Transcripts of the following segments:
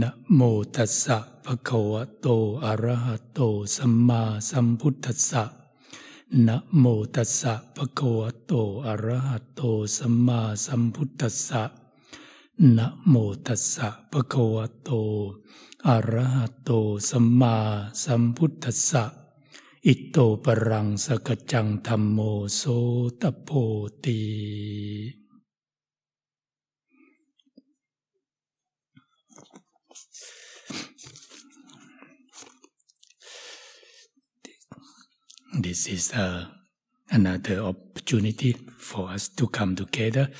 นะโมตัสสะภะคะวะโตอะระหะโตสัมมาสัมพุทธัสสะนะโมตัสสะภะคะวะโตอะระหะโตสัมมาสัมพุทธัสสะนะโมตัสสะภะคะวะโตอะระหะโตสัมมาสัมพุทธัสสะอิโตปรังสกจังธรรมโมโสตโพตี This is uh, another opportunity for us to come together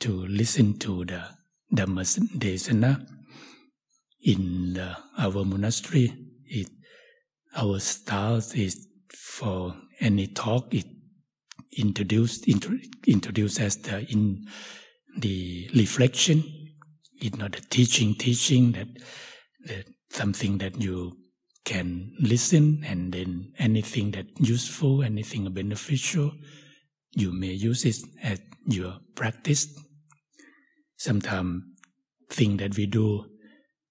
to listen to the Dhamma Desana in the, our monastery. It, our style is for any talk, it introduced intro, the in the reflection, it's not a teaching teaching that, that something that you can listen and then anything that useful, anything beneficial, you may use it as your practice. Sometimes thing that we do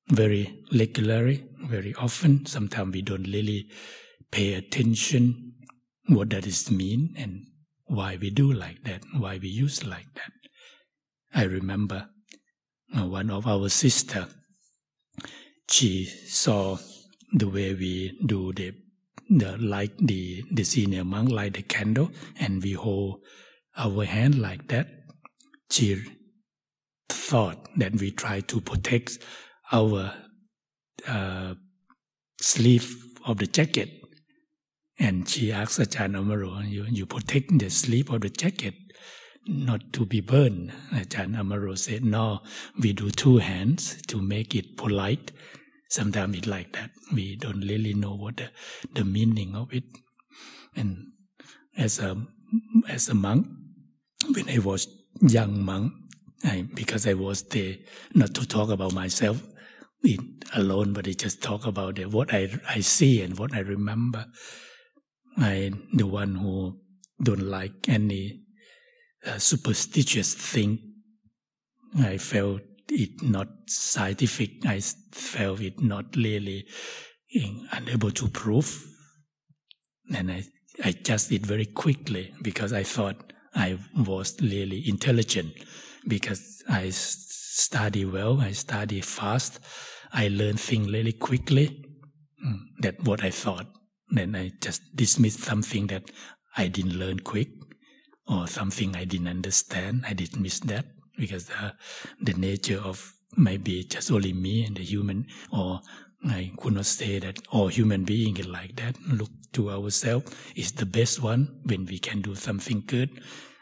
very regularly, very often, sometimes we don't really pay attention what does it mean and why we do like that, why we use like that. I remember uh, one of our sister, she saw the way we do the the light the the senior monk light the candle and we hold our hand like that she thought that we try to protect our uh, sleeve of the jacket. And she asked Ajahn Amaro you, you protect the sleeve of the jacket not to be burned. Ajahn Amaro said no we do two hands to make it polite Sometimes it's like that. We don't really know what the, the meaning of it. And as a as a monk, when I was young monk, I, because I was there not to talk about myself alone, but I just talk about the, what I I see and what I remember. I the one who don't like any uh, superstitious thing. I felt it not scientific. I felt it not really unable to prove. And I, I just did very quickly because I thought I was really intelligent because I study well, I study fast, I learn things really quickly. Mm, that what I thought. Then I just dismissed something that I didn't learn quick or something I didn't understand. I dismissed that because the, the nature of maybe just only me and the human, or I could not say that all human being is like that. Look to ourselves is the best one when we can do something good.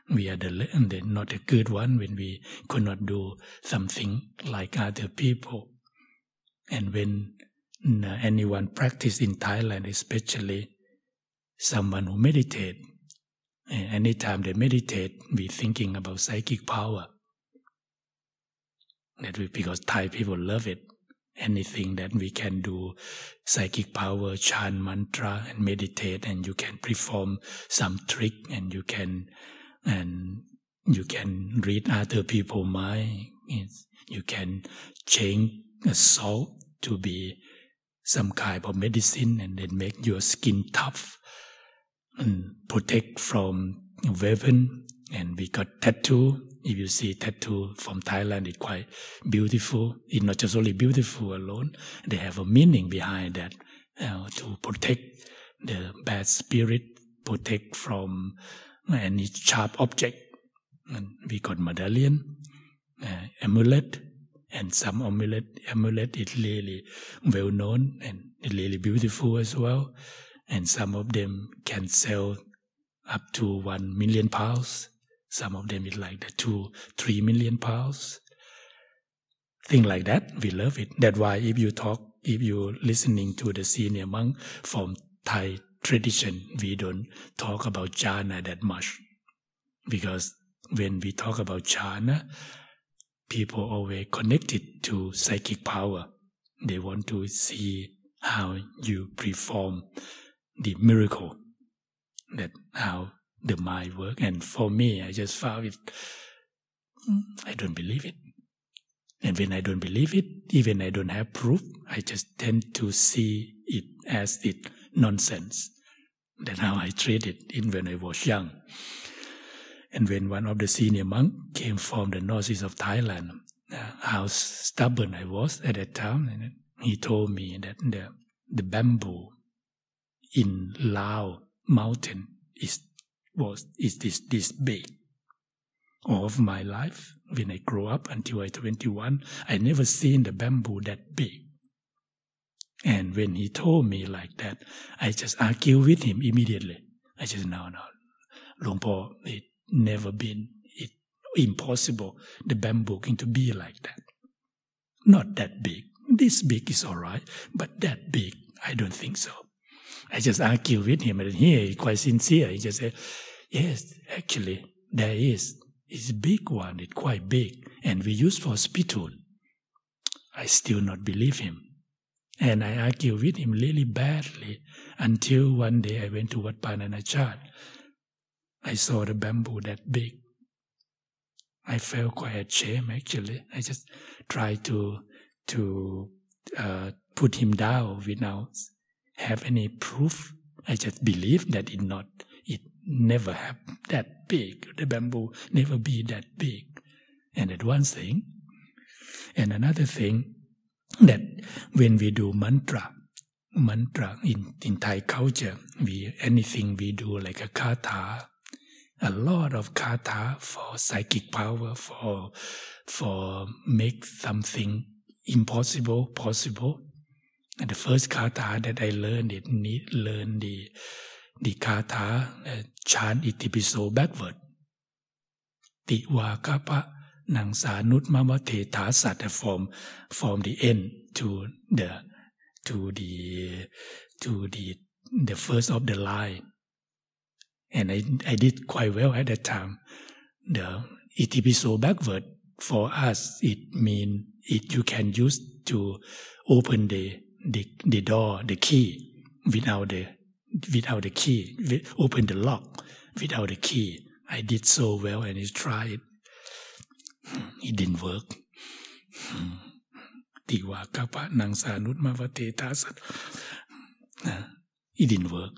We are the, the not a good one when we could not do something like other people. And when uh, anyone practice in Thailand, especially someone who meditate, anytime they meditate, we thinking about psychic power that we, because Thai people love it. Anything that we can do, psychic power, chant mantra, and meditate, and you can perform some trick, and you can, and you can read other people's mind. You can change a salt to be some kind of medicine, and then make your skin tough, and protect from weapon. And we got tattoo if you see tattoo from Thailand, it's quite beautiful. It's not just only beautiful alone. They have a meaning behind that uh, to protect the bad spirit, protect from any sharp object. And we got medallion, uh, amulet, and some amulet amulet is really well known and really beautiful as well. And some of them can sell up to one million pounds some of them is like the two, three million pounds. Thing like that, we love it. That's why if you talk, if you're listening to the senior monk from Thai tradition, we don't talk about jhana that much. Because when we talk about jhana, people always connected to psychic power. They want to see how you perform the miracle. That how the mind work. And for me, I just found it, I don't believe it. And when I don't believe it, even I don't have proof, I just tend to see it as it nonsense. That's how I treated it when I was young. And when one of the senior monks came from the northeast of Thailand, uh, how stubborn I was at that time, and he told me that the, the bamboo in Lao mountain is was is this this big. Of my life, when I grow up until I 21, I never seen the bamboo that big. And when he told me like that, I just argue with him immediately. I just no no, Por, it never been it impossible. The bamboo going to be like that. Not that big. This big is all right, but that big, I don't think so. I just argue with him, and he quite sincere. He just said, "Yes, actually, there is. It's a big one. It's quite big, and we use for spittoon." I still not believe him, and I argue with him really badly until one day I went to Wat Pah Nanachat. I saw the bamboo that big. I felt quite ashamed actually. I just tried to to uh, put him down without have any proof. I just believe that it not it never have that big. The bamboo never be that big. And that one thing. And another thing that when we do mantra, mantra in, in Thai culture, we anything we do like a kata, a lot of kata for psychic power, for for make something impossible possible. And the first kata that I learned it learn the the kata uh, chant itipiso backward. Ti wa kapa nang sa nut mama te ta sat from from the end to the to the to the the first of the line. And I, I did quite well at that time. The itipiso backward for us it mean it you can use to open the the, the door, the key, without the without the key, open the lock without the key. I did so well, and he tried. It didn't work. ติวากะปะนังสานุตมาวเตตาสัต It didn't work.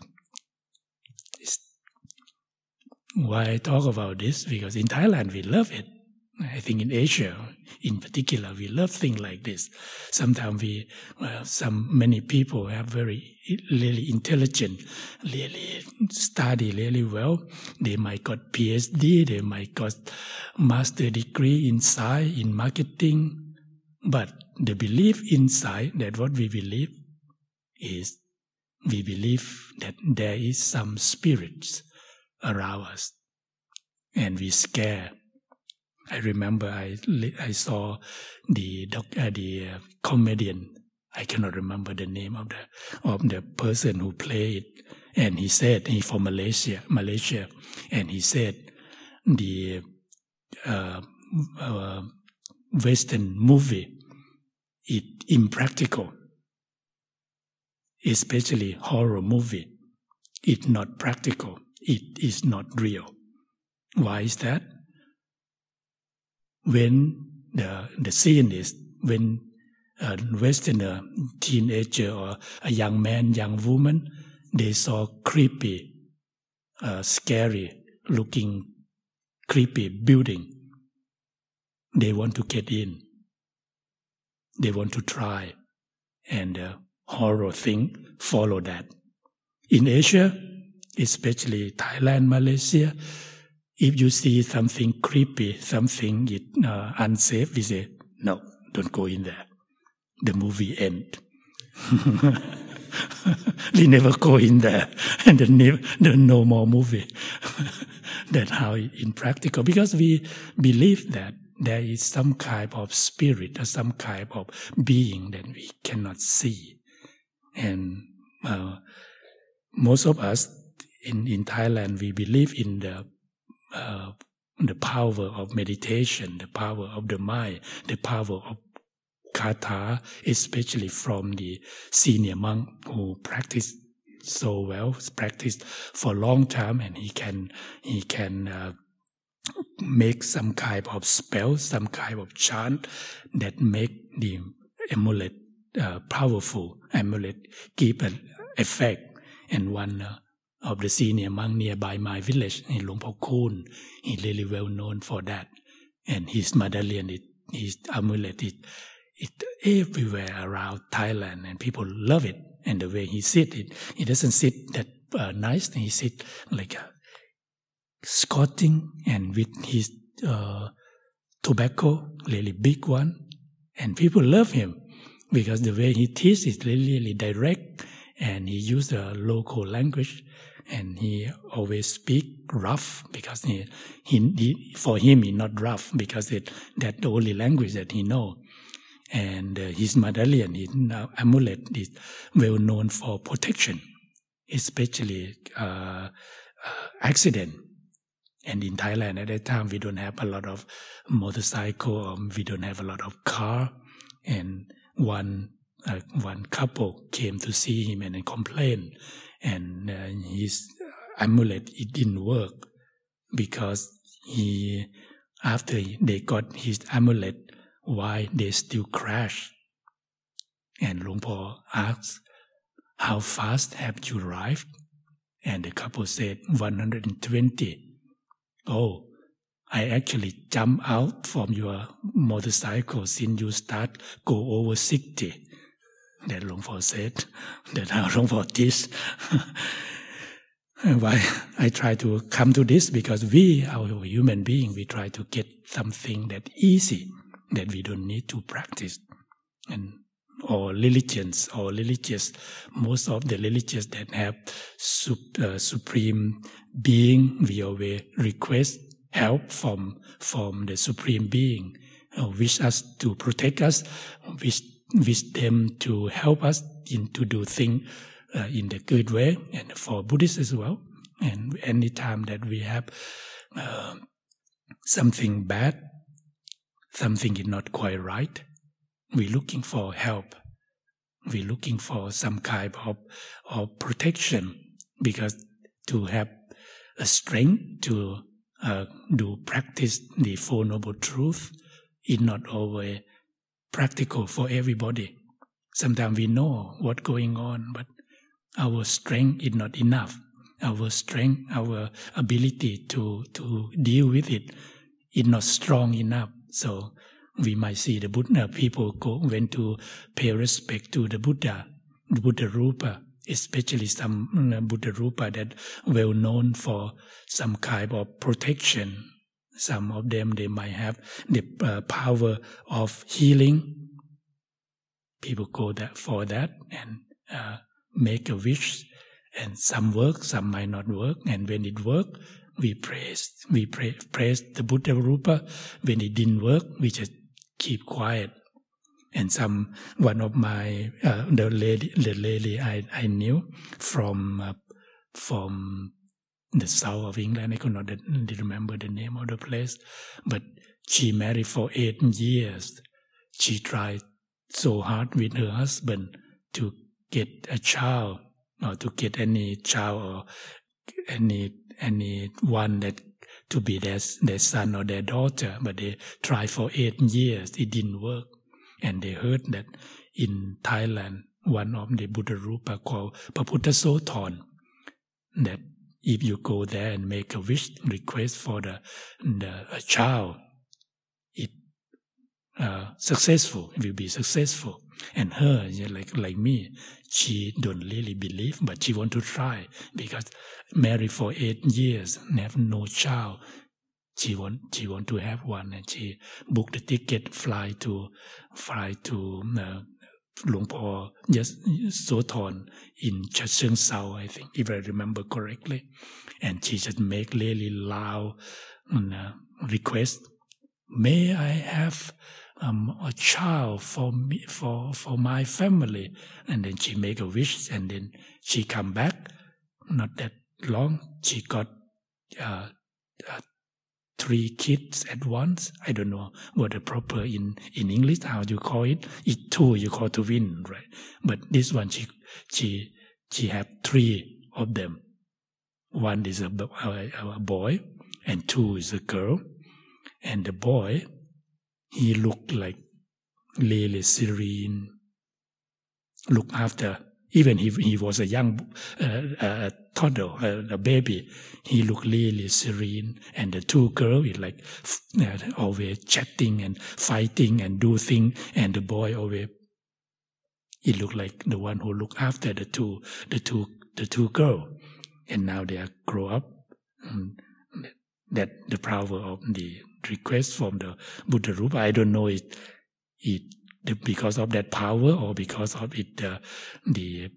Why I talk about this? Because in Thailand we love it. I think in Asia, in particular, we love things like this. Sometimes we, well, some many people have very really intelligent, really study really well. They might got PhD, they might got master degree inside in marketing, but the belief inside that what we believe is we believe that there is some spirits around us, and we scare I remember I I saw the doc, uh, the uh, comedian. I cannot remember the name of the of the person who played, and he said he from Malaysia, Malaysia, and he said the uh, uh Western movie it impractical, especially horror movie. It not practical. It is not real. Why is that? When the, the scene is when a Westerner teenager or a young man, young woman, they saw creepy, uh, scary looking, creepy building. They want to get in. They want to try. And the horror thing follow that. In Asia, especially Thailand, Malaysia, if you see something creepy, something uh, unsafe, we say, no, don't go in there. The movie end. we never go in there, and then the no more movie. That's how impractical because we believe that there is some kind of spirit or some kind of being that we cannot see, and uh, most of us in in Thailand we believe in the uh, the power of meditation, the power of the mind, the power of kata, especially from the senior monk who practiced so well, practiced for a long time, and he can he can uh, make some kind of spell, some kind of chant that make the amulet uh, powerful. Amulet keep an effect. And one uh, of the senior monk nearby my village, in Luang Kun, he really well known for that. And his medallion, it, his amulet, it, it everywhere around Thailand, and people love it. And the way he sit, it, he doesn't sit that uh, nice. He sit like a squatting and with his uh, tobacco, really big one, and people love him because the way he teaches is really, really direct, and he use the local language, and he always speak rough because he, he, he for him he not rough because it that the only language that he know, and uh, his medallion, his uh, amulet is well known for protection, especially uh, uh accident and in Thailand at that time, we don't have a lot of motorcycle, or we don't have a lot of car. And one uh, one couple came to see him and complained, and uh, his amulet it didn't work because he after they got his amulet, why they still crash? And Luang Por asked, "How fast have you arrived?" And the couple said, "120." Oh, I actually jump out from your motorcycle since you start go over 60. That Luang Por said, that how Luang Por teach. Why I try to come to this because we, our human being, we try to get something that easy, that we don't need to practice. And or religions or religious, most of the religious that have sup, uh, supreme being, we always request help from from the supreme being, uh, wish us to protect us, wish wish them to help us in to do things uh, in the good way, and for Buddhists as well. And any time that we have uh, something bad, something is not quite right, we're looking for help. We're looking for some kind of, of protection because to have a strength to uh, do practice the Four Noble Truth is not always practical for everybody. Sometimes we know what's going on, but our strength is not enough. Our strength, our ability to, to deal with it is not strong enough. So we might see the Buddha, people go, went to pay respect to the Buddha, the Buddha Rupa, especially some mm, Buddha Rupa that well known for some kind of protection. Some of them, they might have the uh, power of healing. People go that for that and uh, make a wish and some work, some might not work. And when it work, we praise, we pray, praise the Buddha Rupa. When it didn't work, we just keep quiet. And some one of my uh, the lady the lady I, I knew from uh, from the south of England. I could not remember the name of the place, but she married for eight years. She tried so hard with her husband to get a child or to get any child or any any one that to be their, their son or their daughter, but they tried for eight years. It didn't work. And they heard that in Thailand, one of the Buddha Rupa called Paputta Sothon, that if you go there and make a wish request for the, the a child, it uh, successful, it will be successful. And her, like like me, she don't really believe, but she want to try because married for eight years and have no child. She want she want to have one, and she booked the ticket, fly to fly to uh, Luang Por, just Sothon in Chachoengsao, I think, if I remember correctly. And she just make really loud request, may I have um, a child for me, for for my family, and then she make a wish, and then she come back. Not that long, she got uh, uh, three kids at once. I don't know what the proper in in English how you call it. It two you call to win, right? But this one she she she have three of them. One is a, a, a boy, and two is a girl. And the boy, he looked like really serene, look after. Even if he was a young uh, uh, toddler, uh, a baby, he looked really serene. And the two girls like uh, always chatting and fighting and do things. And the boy always, he looked like the one who looked after the two, the two, the two girls. And now they are grow up. And that the power of the request from the Buddha Rupa. I don't know it, it because of that power or because of it uh, the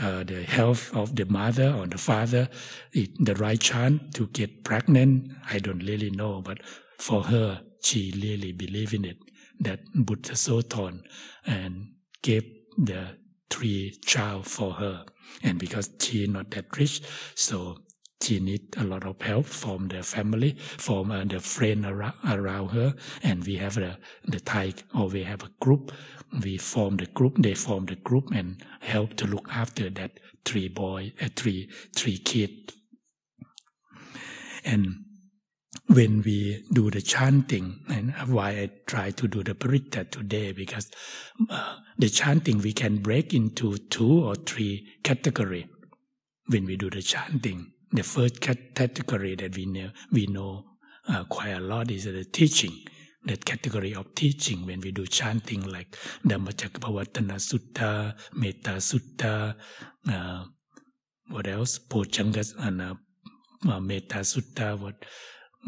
uh, the health of the mother or the father, it, the right chance to get pregnant. I don't really know, but for her, she really believed in it that Buddha Soton and gave the three child for her, and because she not that rich, so she need a lot of help from the family, from uh, the friend around, around her, and we have the the Thai or we have a group. We form the group. They form the group and help to look after that three boy, uh, three three kid. And when we do the chanting, and why I try to do the paritta today, because uh, the chanting we can break into two or three category when we do the chanting the first category that we know, we know uh, quite a lot is the teaching. That category of teaching when we do chanting like Dhammacakkappavattana Sutta, Metta Sutta, uh, what else? Pocanga and uh, uh, Metta Sutta, what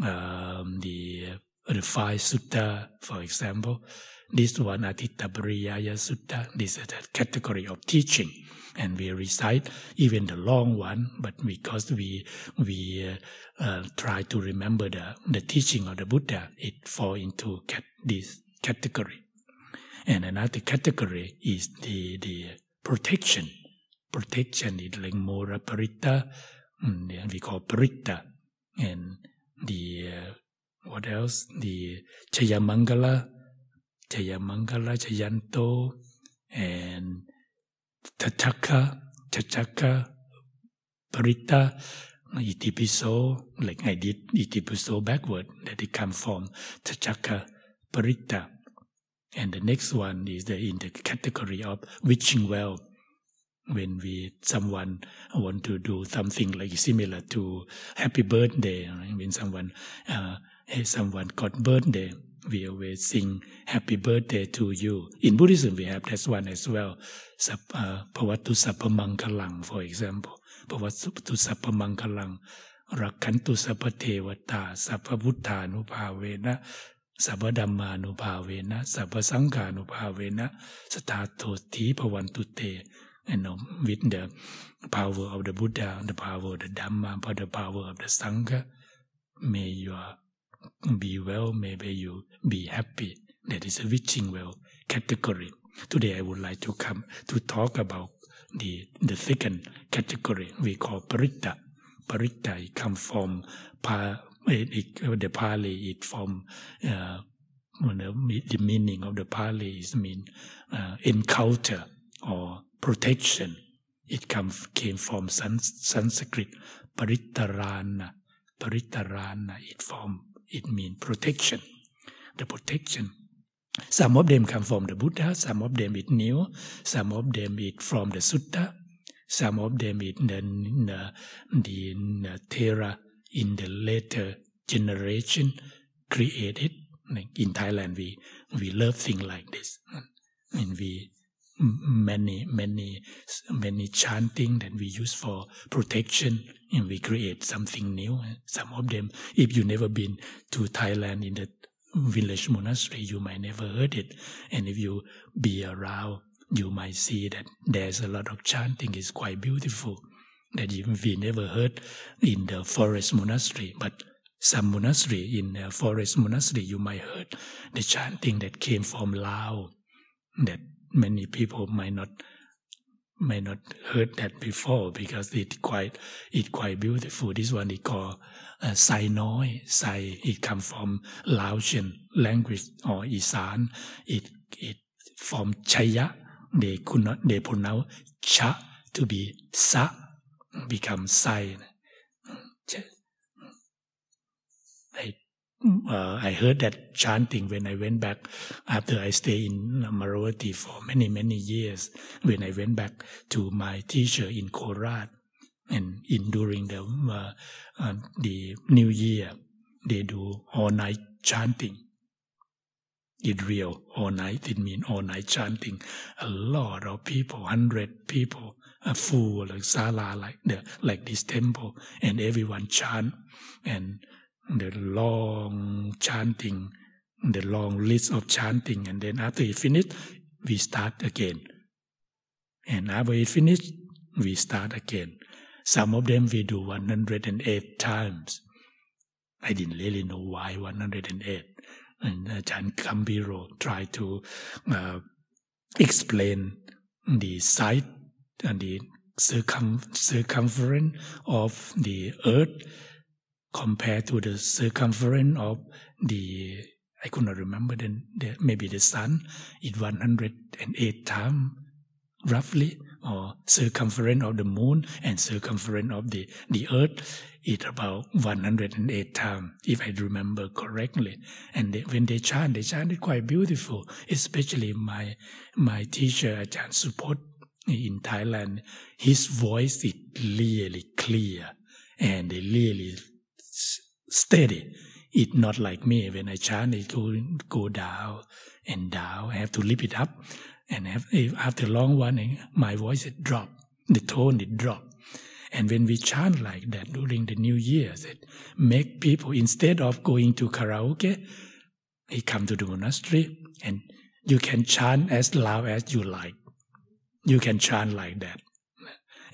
um, the uh, the five Sutta, for example. This one, Atitta Sutta, this is the category of teaching and we recite even the long one, but because we we uh, uh, try to remember the the teaching of the Buddha, it fall into cat, this category. And another category is the the protection. Protection is like mora and mm, we call paritta, and the uh, what else? The Chayamangala, Chayamangala, Chayanto, and Tataka, Tataka, Paritta, Itipiso, like I did Itipiso backward, that it come from Tataka, Paritta. And the next one is the, in the category of wishing well. When we someone want to do something like similar to happy birthday, when someone uh, someone got birthday, we always sing happy birthday to you. In Buddhism, we have that one as well. Pavatu Sappamangalang, for example. Pavatu Sappamangalang. Rakkantu Sappatevata, Sappabuddhanupavena, Sabadhamma Nupavena, Sabbasanghanupavena, Satato Ti Pavantu Te. And with the power of the Buddha, the power of the Dhamma, but the power of the Sangha, may your be well, maybe you be happy. That is a wishing well category. Today I would like to come to talk about the the second category we call paritta. Paritta it come from pa, it, it, the Pali it from uh, the meaning of the Pali is mean uh, encounter or protection. It come, came from Sanskrit parittarana. Parittarana it from it means protection. The protection. Some of them come from the Buddha, some of them it new, some of them it from the Sutta, some of them it the, the, the, the Thera in the later generation created. In Thailand, we we love things like this, and we many many many chanting that we use for protection. And we create something new eh, some of them. If you never been to thailand in the village monastery you might never heard it. And if you be around you might see that there's a lot of chanting. Is quite beautiful that we never heard in the forest monastery. But some monastery in the forest monastery you might heard the chanting that came from lao that many people might not may not heard that before because it quite it quite beautiful. This one is called uh, Sai Noi. Sai it come from Laotian language or Isan. It it from Chaya. They could not they pronounce cha to be sa become sai. Uh, I heard that chanting when I went back after I stayed in Amaravati for many, many years. When I went back to my teacher in Korat and in during the, uh, uh, the New Year, they do all night chanting. It real, all night, it means all night chanting. A lot of people, hundred people, a full like sala like the like this temple, and everyone chant and the long chanting, the long list of chanting, and then after it finished, we start again. And after it finished, we start again. Some of them we do 108 times. I didn't really know why 108. And Ajahn Gambhiro tried to uh, explain the site and the circum circumference of the earth compared to the circumference of the I could not remember the, the maybe the sun is 108 times roughly or circumference of the moon and circumference of the, the earth is about 108 times, if I remember correctly. And they, when they chant, they chant it quite beautiful, especially my, my teacher, Ajahn Supot in Thailand. His voice is really clear and really steady. It's not like me. When I chant, it go, go down and down. I have to lift it up. And after a long one, eh, my voice it drop. The tone it drop. And when we chant like that during the New Year's, it make people instead of going to karaoke, he come to the monastery and you can chant as loud as you like. You can chant like that.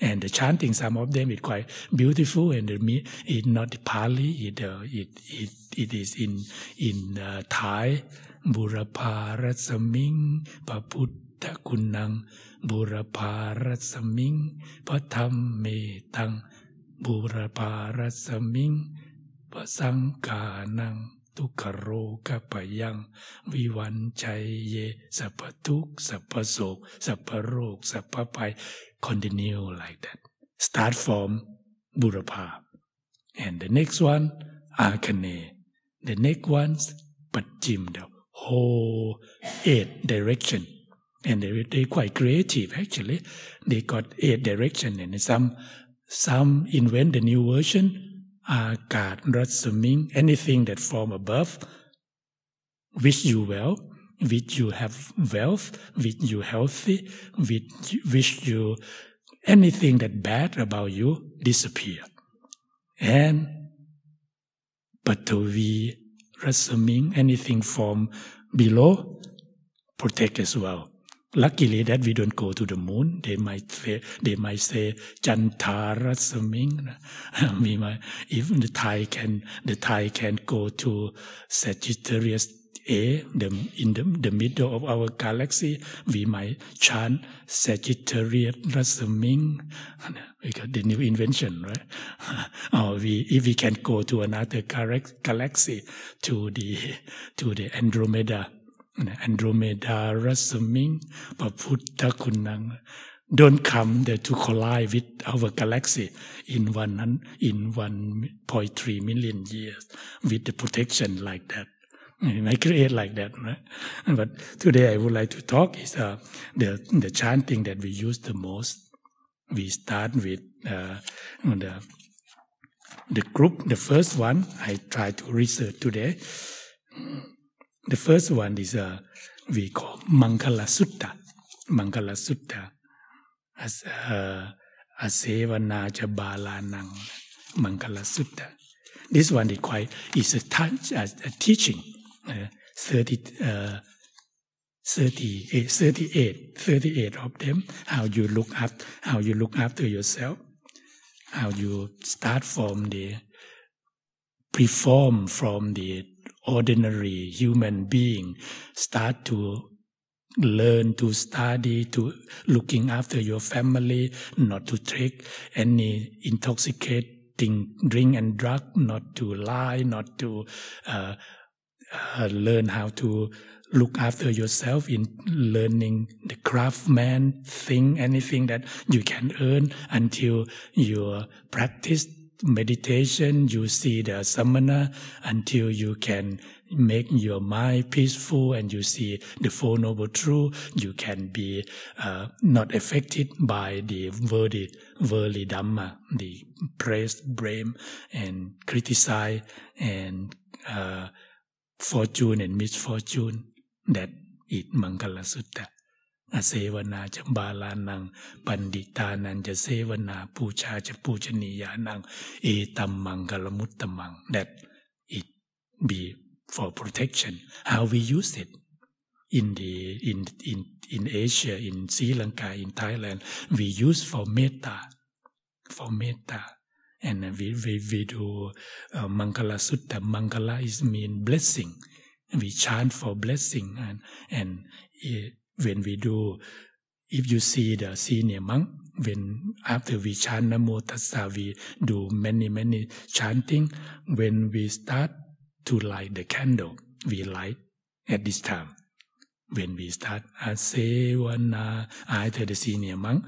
And the chanting, some of them. Is quite beautiful, and the it not Pali, it, uh, it, it, it is in in uh, Thai. Burapa Ratsaming Paputa Kunang. Burapa Ratsaming Patam Me Tang Burapa Ratsaming Pasangkanang. ทุก ทุกขโรกปยัง วิวันชัยเย สัพทุกสัพโศก สัพโรค สัพภัย continue like that start from Burapa and the next one Akane the next one's Pachim the whole eight direction and they they quite creative actually they got eight direction and some some invent the new version Agad Rasuming, anything that form above, wish you well, wish you have wealth, wish you healthy, wish, wish you anything that bad about you disappear. And Patavi Rasuming, anything from below, protect as well. Luckily that we don't go to the moon. They might say, they might say Jantara Saming. we might, even the Thai can, the Thai can go to Sagittarius A, the, in the, the middle of our galaxy, we might chant Sagittarius Rasaming. We got the new invention, right? or we, if we can go to another galaxy, to the, to the Andromeda, Andromeda Rasming Paputa Kunang don't come there to collide with our galaxy in one in 1.3 million years with the protection like that. I create like that, right? But today I would like to talk is uh, the the chanting that we use the most. We start with uh, the the group. The first one I try to research today the first one is uh, we call Mangala Sutta. Mangala Sutta. As uh, Asevana Jabalanang. Mangala Sutta. This one is quite is a, touch, a, a teaching. Uh, 30, uh, 38, 38, 38 of them. How you look after, how you look after yourself. How you start from the perform from the ordinary human being start to learn to study to looking after your family not to take any intoxicating drink and drug not to lie not to uh, uh, learn how to look after yourself in learning the craftsman thing anything that you can earn until you practice meditation, you see the samana until you can make your mind peaceful and you see the Four Noble Truth, you can be uh, not affected by the worldly, worldly Dhamma, the praise, blame, and criticize, and uh, fortune and misfortune. That is Mangala Sutta. อเสวนาจะบาลานัง ปันดิตานันจะเสวนาปูชาจะปูชนียานัง เอตัมมังกลมุตตมัง that it be for protection how we use it in the in in in Asia in Sri Lanka in Thailand we use for metta for metta and we we, we do uh, Mangala Sutta Mangala is mean blessing we chant for blessing and and uh, when we do, if you see the senior monk, when after we chant Namo Tassa, we do many, many chanting. When we start to light the candle, we light at this time. When we start Asevana, either the senior monk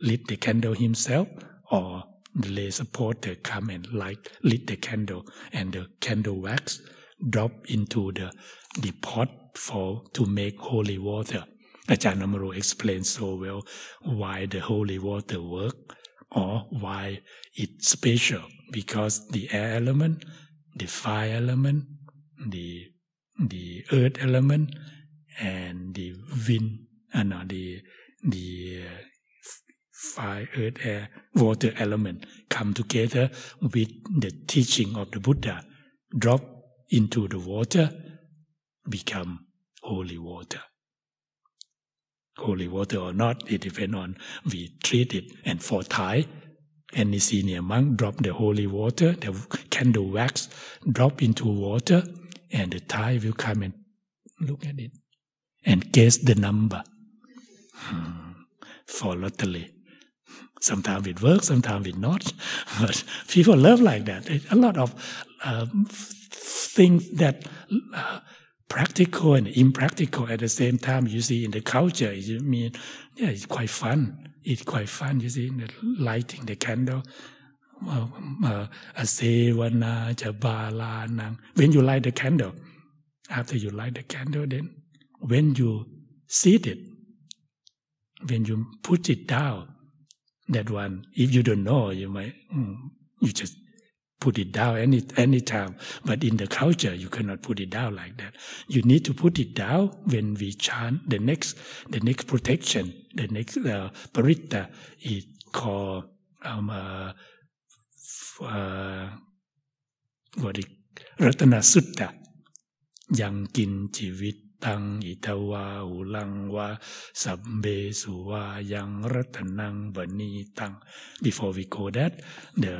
lit the candle himself or the lay supporter come and light lit the candle and the candle wax drop into the, the pot for to make holy water Ajahn Amaro explains so well why the holy water work or why it's special because the air element, the fire element, the the earth element, and the wind, and uh, the the uh, fire, earth, air, water element come together with the teaching of the Buddha, drop into the water, become holy water holy water or not, it depends on we treat it. And for Thai, any senior monk drop the holy water, the candle wax drop into water, and the Thai will come and look at it and guess the number hmm. for lottery. Sometimes it works, sometimes it not. But people love like that. A lot of uh, things that uh, practical and impractical at the same time. You see, in the culture, it mean, yeah, it's quite fun. It's quite fun. You see, the lighting the candle. Asevana jabalanang. When you light the candle, after you light the candle, then when you seat it, when you put it down, that one, if you don't know, you might, mm, you just put it down any any time. But in the culture, you cannot put it down like that. You need to put it down when we chant the next the next protection, the next uh, paritta is called um, uh, uh, what it Ratana Sutta ยังกินชีวิตตังอิทวาอุลังวาสัมเบสุวายังรัตนังบณีตัง before we go that the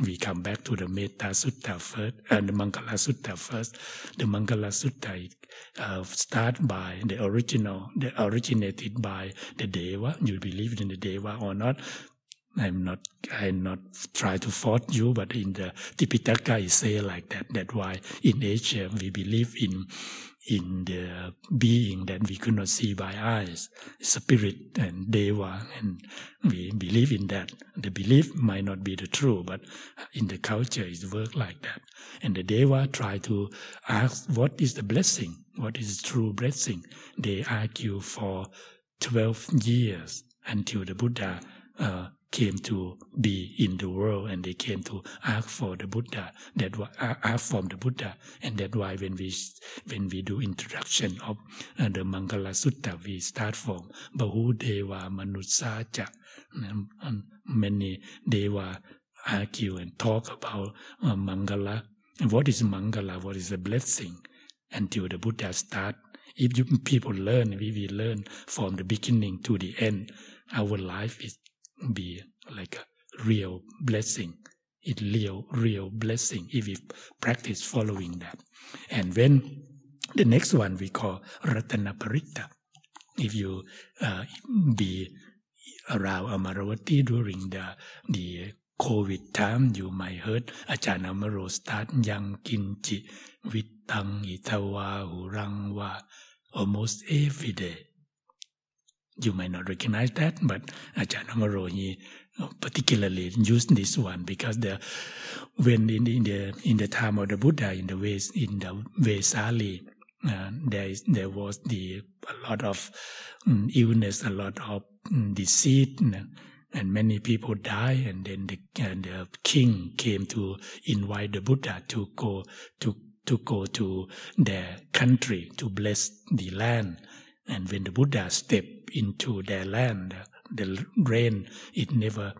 we come back to the Metta Sutta first, and the Mangala Sutta first. The Mangala Sutta uh, start by the original, the originated by the Deva. You believe in the Deva or not? I'm not, I'm not try to force you, but in the Tipitaka it say like that. That's why in Asia we believe in in the being that we could not see by eyes, spirit and deva, and we believe in that. The belief might not be the true, but in the culture it works like that. And the deva try to ask what is the blessing, what is true blessing. They argue for twelve years until the Buddha uh, came to be in the world and they came to ask for the Buddha. That ask from the Buddha. And that's why when we when we do introduction of uh, the Mangala Sutta we start from Bahu Deva Manusaja. And many Deva argue and talk about uh, Mangala. And what is Mangala? What is the blessing? Until the Buddha start. If you people learn we will learn from the beginning to the end. Our life is be like a real blessing. It real, real blessing if we practice following that. And when the next one we call Ratanaparita, If you uh, be around Amaravati during the the COVID time, you might heard Ajahn Amaro start Yang Kinchi Vitang Itawa Urangwa almost every day. You might not recognize that, but Ajahn Amaro, he particularly used this one because the when in, in the in the time of the Buddha in the ways in the Vesali, uh, there is there was the a lot of um, illness, a lot of um, disease, and many people die. And then the, and the king came to invite the Buddha to go to to go to their country to bless the land. And when the Buddha stepped into their land, the rain it never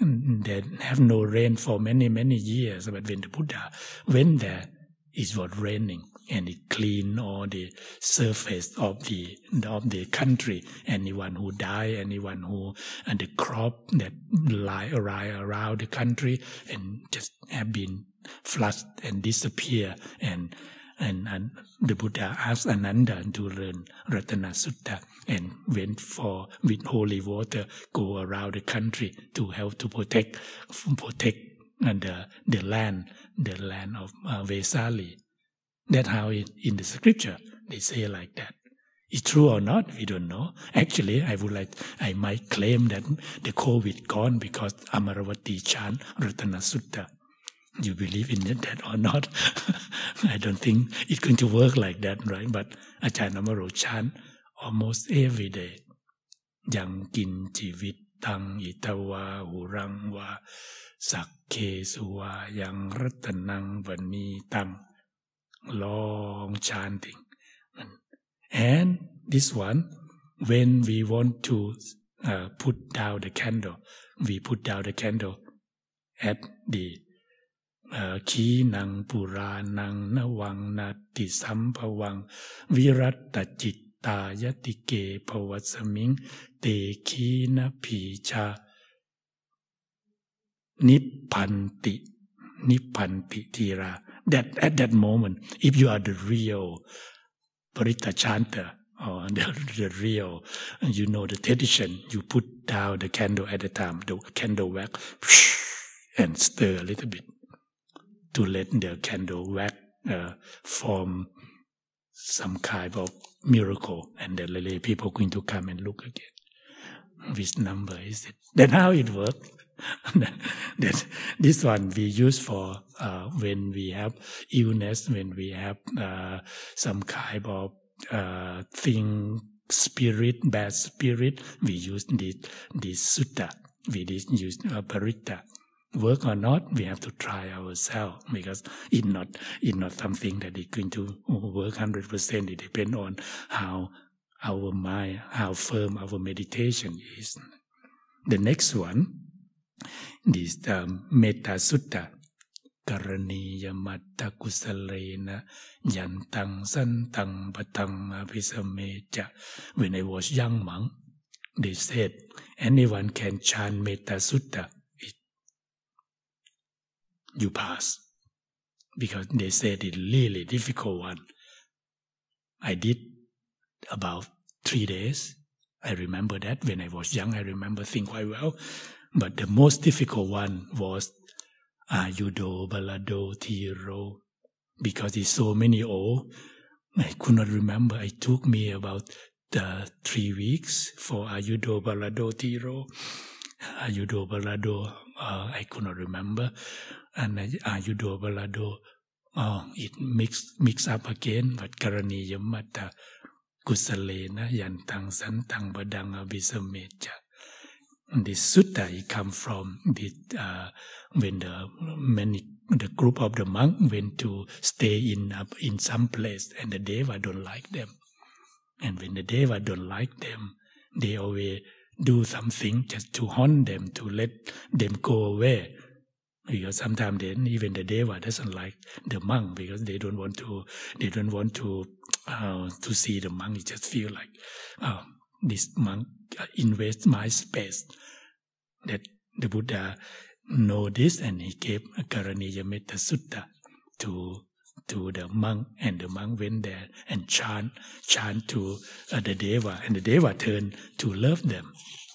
mm, mm, they have no rain for many many years. But when the Buddha went there, it was raining and it cleaned all the surface of the of the country. Anyone who die, anyone who and the crop that lie around the country and just have been flushed and disappear and and, and the Buddha asked Ananda to learn Ratana Sutta and went for with holy water go around the country to help to protect protect the the land the land of uh, Vesali. That's how it, in the scripture they say like that. It's true or not, we don't know. Actually, I would like, I might claim that the COVID gone because Amaravati chant Ratana Sutta you believe in that or not. I don't think it's going to work like that, right? But Ajahn Amaro chant almost every day. Yang kin chivit tang itawa hurang wa sakke suwa yang ratanang vani tang. Long chanting. And this one, when we want to uh, put down the candle, we put down the candle at the ขีนังปุรานังนวังนาติสัมภวัง วิรัตตจิตตายติเกภวสมิง เตขีนผีชา นิพันติ นิพันติทีรา that at that moment if you are the real ปริตชานเตอ or the, the real, you know, the tradition, you put down the candle at the time, the candle wax, and stir a little bit. To let the candle wax uh, form some kind of miracle, and then the people going to come and look again. Which number is it? That's how it works. that this one we use for uh, when we have illness, when we have uh, some kind of uh, thing, spirit, bad spirit, we use this, this sutta, we use uh, paritta Work or not, we have to try ourselves because it's not it's not something that is going to work hundred percent. It depends on how our mind, how firm our meditation is. The next one this um, Metta Sutta กรณียมัตตกุสเลนะยันตังสันตังปตังอภิสเมจะ When I was young monk they said anyone can chant Metta Sutta it, you pass because they said it really difficult one I did about three days I remember that when I was young I remember thing quite well but the most difficult one was Ayudo Balado Tiro because it's so many O. I could not remember. It took me about uh, three weeks for Ayudo Balado Tiro. Ayudo Balado, uh, I could not remember. And Ayudo Balado, oh, it mix mix up again. But Karani Yamata Kusalena Yantang Santang Badang Abisameja the sutta it come from the uh, when the many the group of the monk went to stay in uh, in some place and the deva don't like them and when the deva don't like them they always do something just to haunt them to let them go away because sometimes then even the deva doesn't like the monk because they don't want to they don't want to uh, to see the monk. They just feel like oh, this monk uh, invest my space that the Buddha know this and he gave a Karaniya Metta Sutta to to the monk and the monk went there and chant chant to uh, the deva and the deva turned to love them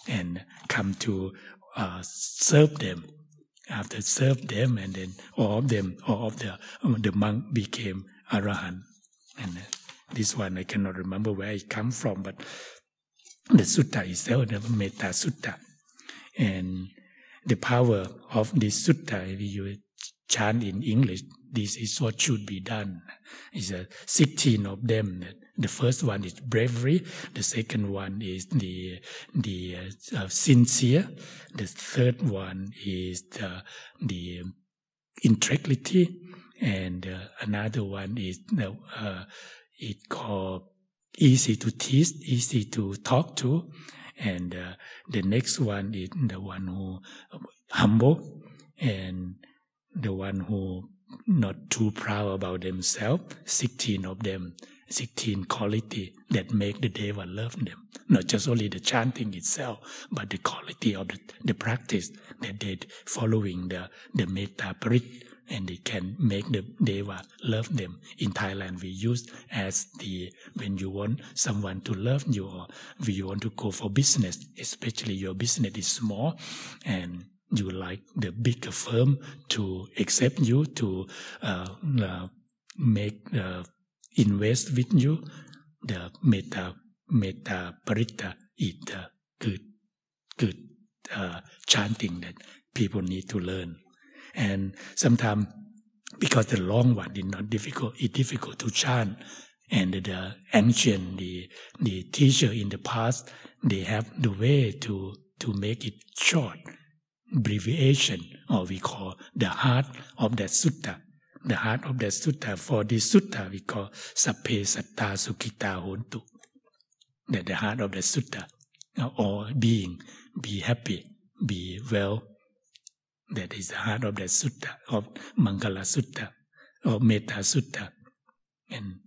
and come to uh, serve them after serve them and then all of them all of the um, the monk became arahant and uh, this one I cannot remember where it come from but the sutta itself, the Metta Sutta. And the power of this sutta, if you chant in English, this is what should be done. It's a 16 of them. The first one is bravery. The second one is the the uh, sincere. The third one is the the integrity, and uh, another one is uh, it called easy to teach, easy to talk to, and uh, the next one is the one who humble and the one who not too proud about themselves. Sixteen of them, sixteen quality that make the deva love them. Not just only the chanting itself, but the quality of the, the practice that they following the the metta parit and they can make the deva love them. In Thailand, we use as the when you want someone to love you or you want to go for business, especially your business is small and you like the bigger firm to accept you to uh, uh, make uh, invest with you. The meta meta paritta is the good good uh, chanting that people need to learn. And sometimes, because the long one is not difficult, it's difficult to chant. And the ancient, the, the teacher in the past, they have the way to, to make it short, abbreviation, or we call the heart of that sutta. The heart of that sutta, for this sutta we call Sappe Satta Sukhita Hontu. That the heart of the sutta, or being, be happy, be well that is the heart of the sutta, of Mangala Sutta, or Metta Sutta. And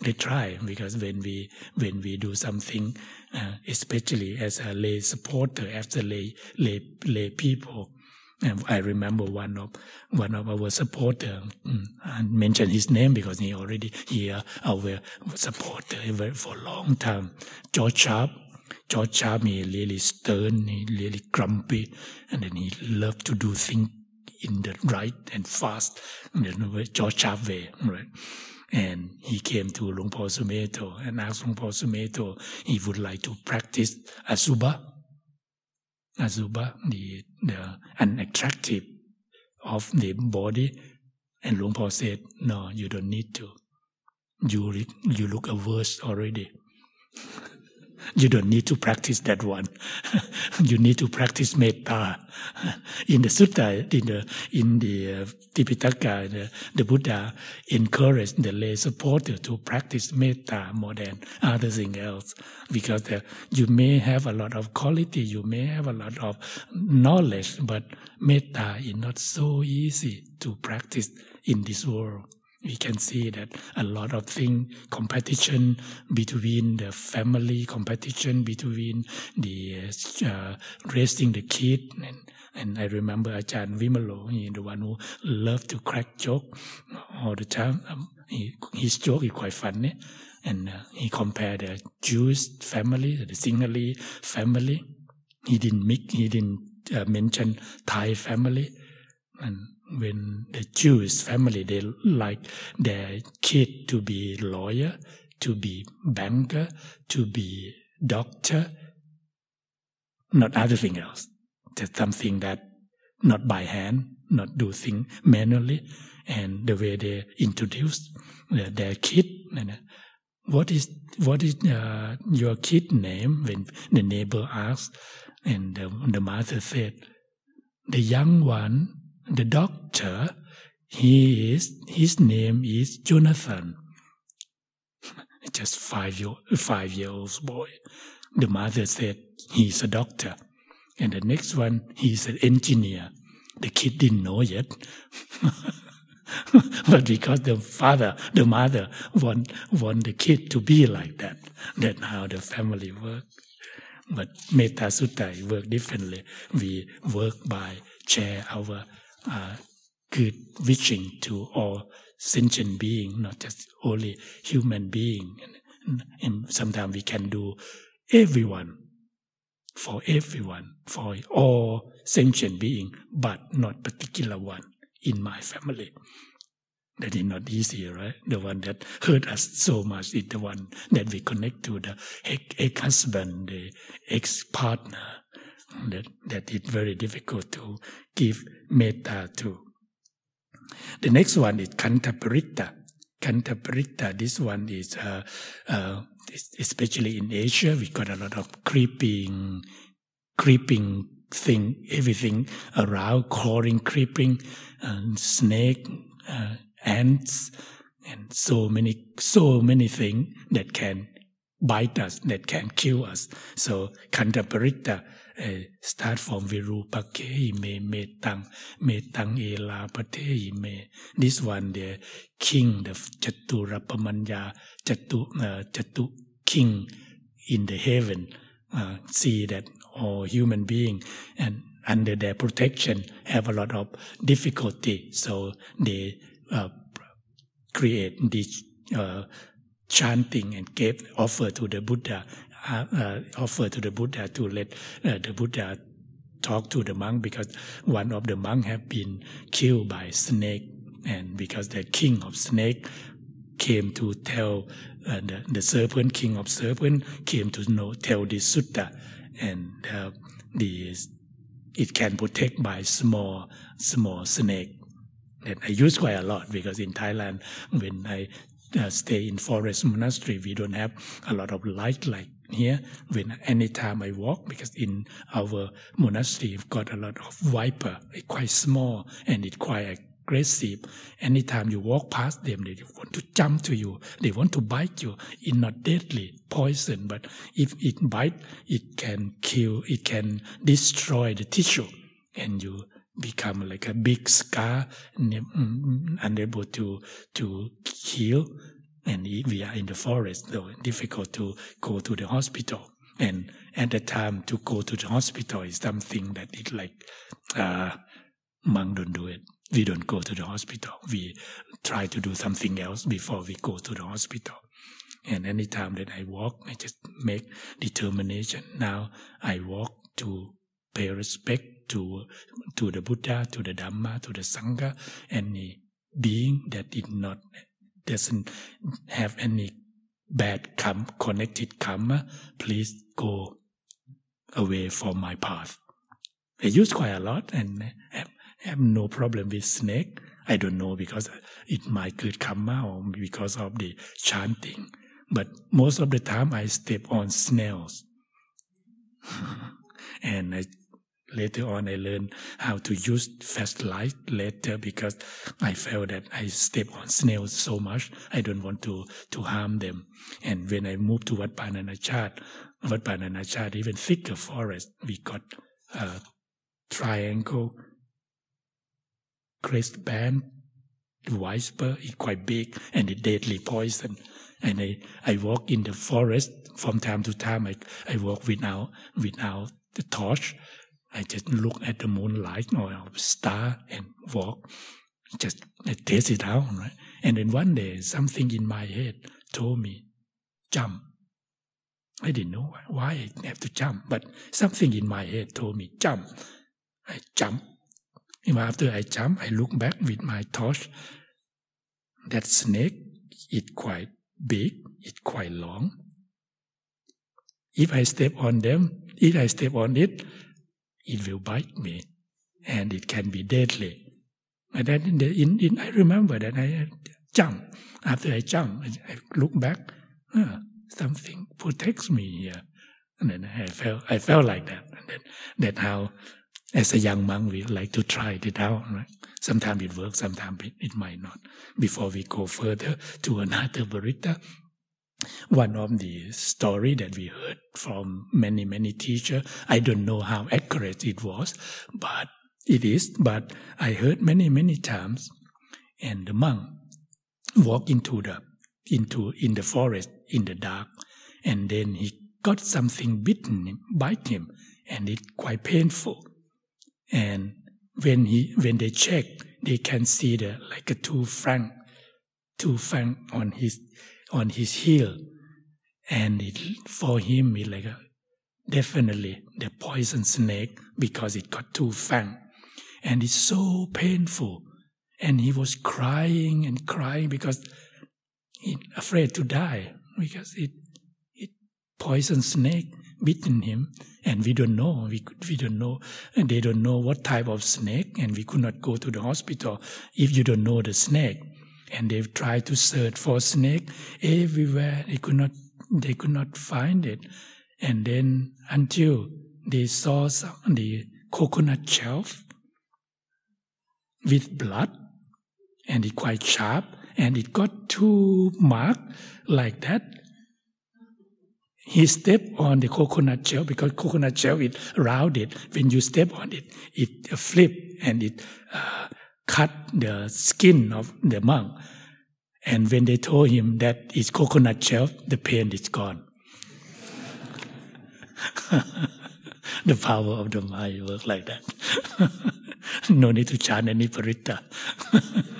they try because when we when we do something, uh, especially as a lay supporter, as a lay lay, lay people, and I remember one of one of our supporter. Mm, I mention his name because he already here our supporter for a long time. George Sharp George Sharp, he really stern, he really grumpy, and then he loved to do things in the right and fast, you know, George Sharp way, right? And he came to Luang Por Sumedho and asked Luang Por Sumedho he would like to practice Asubha. Asubha, the, the unattractive of the body. And Luang Por said, no, you don't need to. You, you look averse already. You don't need to practice that one. you need to practice metta. In the sutta, in the in the uh, Tipitaka, the, the Buddha encouraged the lay supporter to practice metta more than other thing else, because uh, you may have a lot of quality, you may have a lot of knowledge, but metta is not so easy to practice in this world we can see that a lot of things competition between the family competition between the uh, raising the kid and and I remember Ajahn Vimalo, he the one who loved to crack joke all the time. Um, he, his joke is quite funny. And uh, he compared the Jewish family, the Sinhalese family. He didn't make, he didn't uh, mention Thai family. And when the Jewish family they like their kid to be lawyer, to be banker, to be doctor, not other thing else. Just something that not by hand, not do things manually, and the way they introduce their kid. What is what is uh, your kid name? When the neighbor asked, and the, the mother said, the young one the doctor, he is, his name is Jonathan. Just five year, five year old boy. The mother said, he's a doctor. And the next one, he's an engineer. The kid didn't know yet. but because the father, the mother want, want the kid to be like that, that's how the family work. But Metta Sutta work differently. We work by share our uh, good wishing to all sentient being, not just only human being. And, and sometimes we can do everyone, for everyone, for all sentient being, but not particular one in my family. That is not easy, right? The one that hurt us so much is the one that we connect to the ex-husband, the ex-partner. That it's very difficult to give metta to. The next one is kantaparitta. Kantaparitta. This one is uh, uh, especially in Asia. We got a lot of creeping, creeping thing, everything around, crawling, creeping, and snake, uh, ants, and so many, so many things that can bite us, that can kill us. So Kantaparitta uh, start from Virupake me metang metang ela pate me. This one the king, the Chaturapamanya, Chatu, uh, king in the heaven, uh, see that all human being and under their protection have a lot of difficulty. So they uh, create this uh, chanting and gave offer to the Buddha, uh, offer to the Buddha to let uh, the Buddha talk to the monk because one of the monk have been killed by snake and because the king of snake came to tell uh, the, the serpent king of serpent came to know tell this sutta and uh, the it can protect by small small snake. That I use quite a lot because in Thailand when I uh, stay in forest monastery we don't have a lot of light like here when anytime I walk because in our monastery we've got a lot of viper it's quite small and it's quite aggressive. Anytime you walk past them, they want to jump to you. They want to bite you. It's not deadly poison, but if it bite, it can kill. It can destroy the tissue, and you become like a big scar, mm, unable to to heal. And we are in the forest, though difficult to go to the hospital. And at the time, to go to the hospital is something that it like uh, monk don't do it we don't go to the hospital. We try to do something else before we go to the hospital. And anytime that I walk, I just make determination. Now I walk to pay respect to to the Buddha, to the Dhamma, to the Sangha, any being that did not doesn't have any bad com- connected karma, please go away from my path. I use quite a lot and have no problem with snake. I don't know because it might good karma or because of the chanting. But most of the time I step on snails. and I, later on I learned how to use fast light later because I felt that I step on snails so much. I don't want to, to harm them. And when I moved to Wat Pah Nanachat, Wat Pah Nanachat, even thicker forest, we got a triangle crest band, viper is quite big and a deadly poison. And I, I walk in the forest from time to time. I, I walk without without the torch. I just look at the moonlight or a star and walk. Just I test it out, right? And then one day something in my head told me, jump. I didn't know why I have to jump, but something in my head told me, jump. I jump And after I jump, I look back with my torch. That snake is quite big, it's quite long. If I step on them, if I step on it, it will bite me, and it can be deadly. And then in, in, I remember that I jump. After I jump, I look back. Ah, something protects me here, and then I felt I felt like that. And then that how as a young monk, we like to try it out. Right? Sometimes it works, sometimes it, it might not. Before we go further to another Paritta, one of the story that we heard from many many teachers, I don't know how accurate it was, but it is. But I heard many many times, and the monk walked into the into in the forest in the dark, and then he got something bitten bite him, and it quite painful and when he when they check, they can see the like a two franc, two franc on his on his heel, and it, for him it like a, definitely the poison snake because it got two franc, and it's so painful, and he was crying and crying because he afraid to die because it it poison snake bitten him. And we don't know we we don't know. And they don't know what type of snake and we could not go to the hospital if you don't know the snake and they've tried to search for snake everywhere. They could not they could not find it. And then until they saw some, the coconut shelf with blood and it quite sharp and it got two mark like that. He stepped on the coconut shell because coconut shell is rounded. When you step on it, it flip and it uh, cut the skin of the monk. And when they told him that it's coconut shell, the pain is gone. the power of the mind works like that. no need to chant any paritta.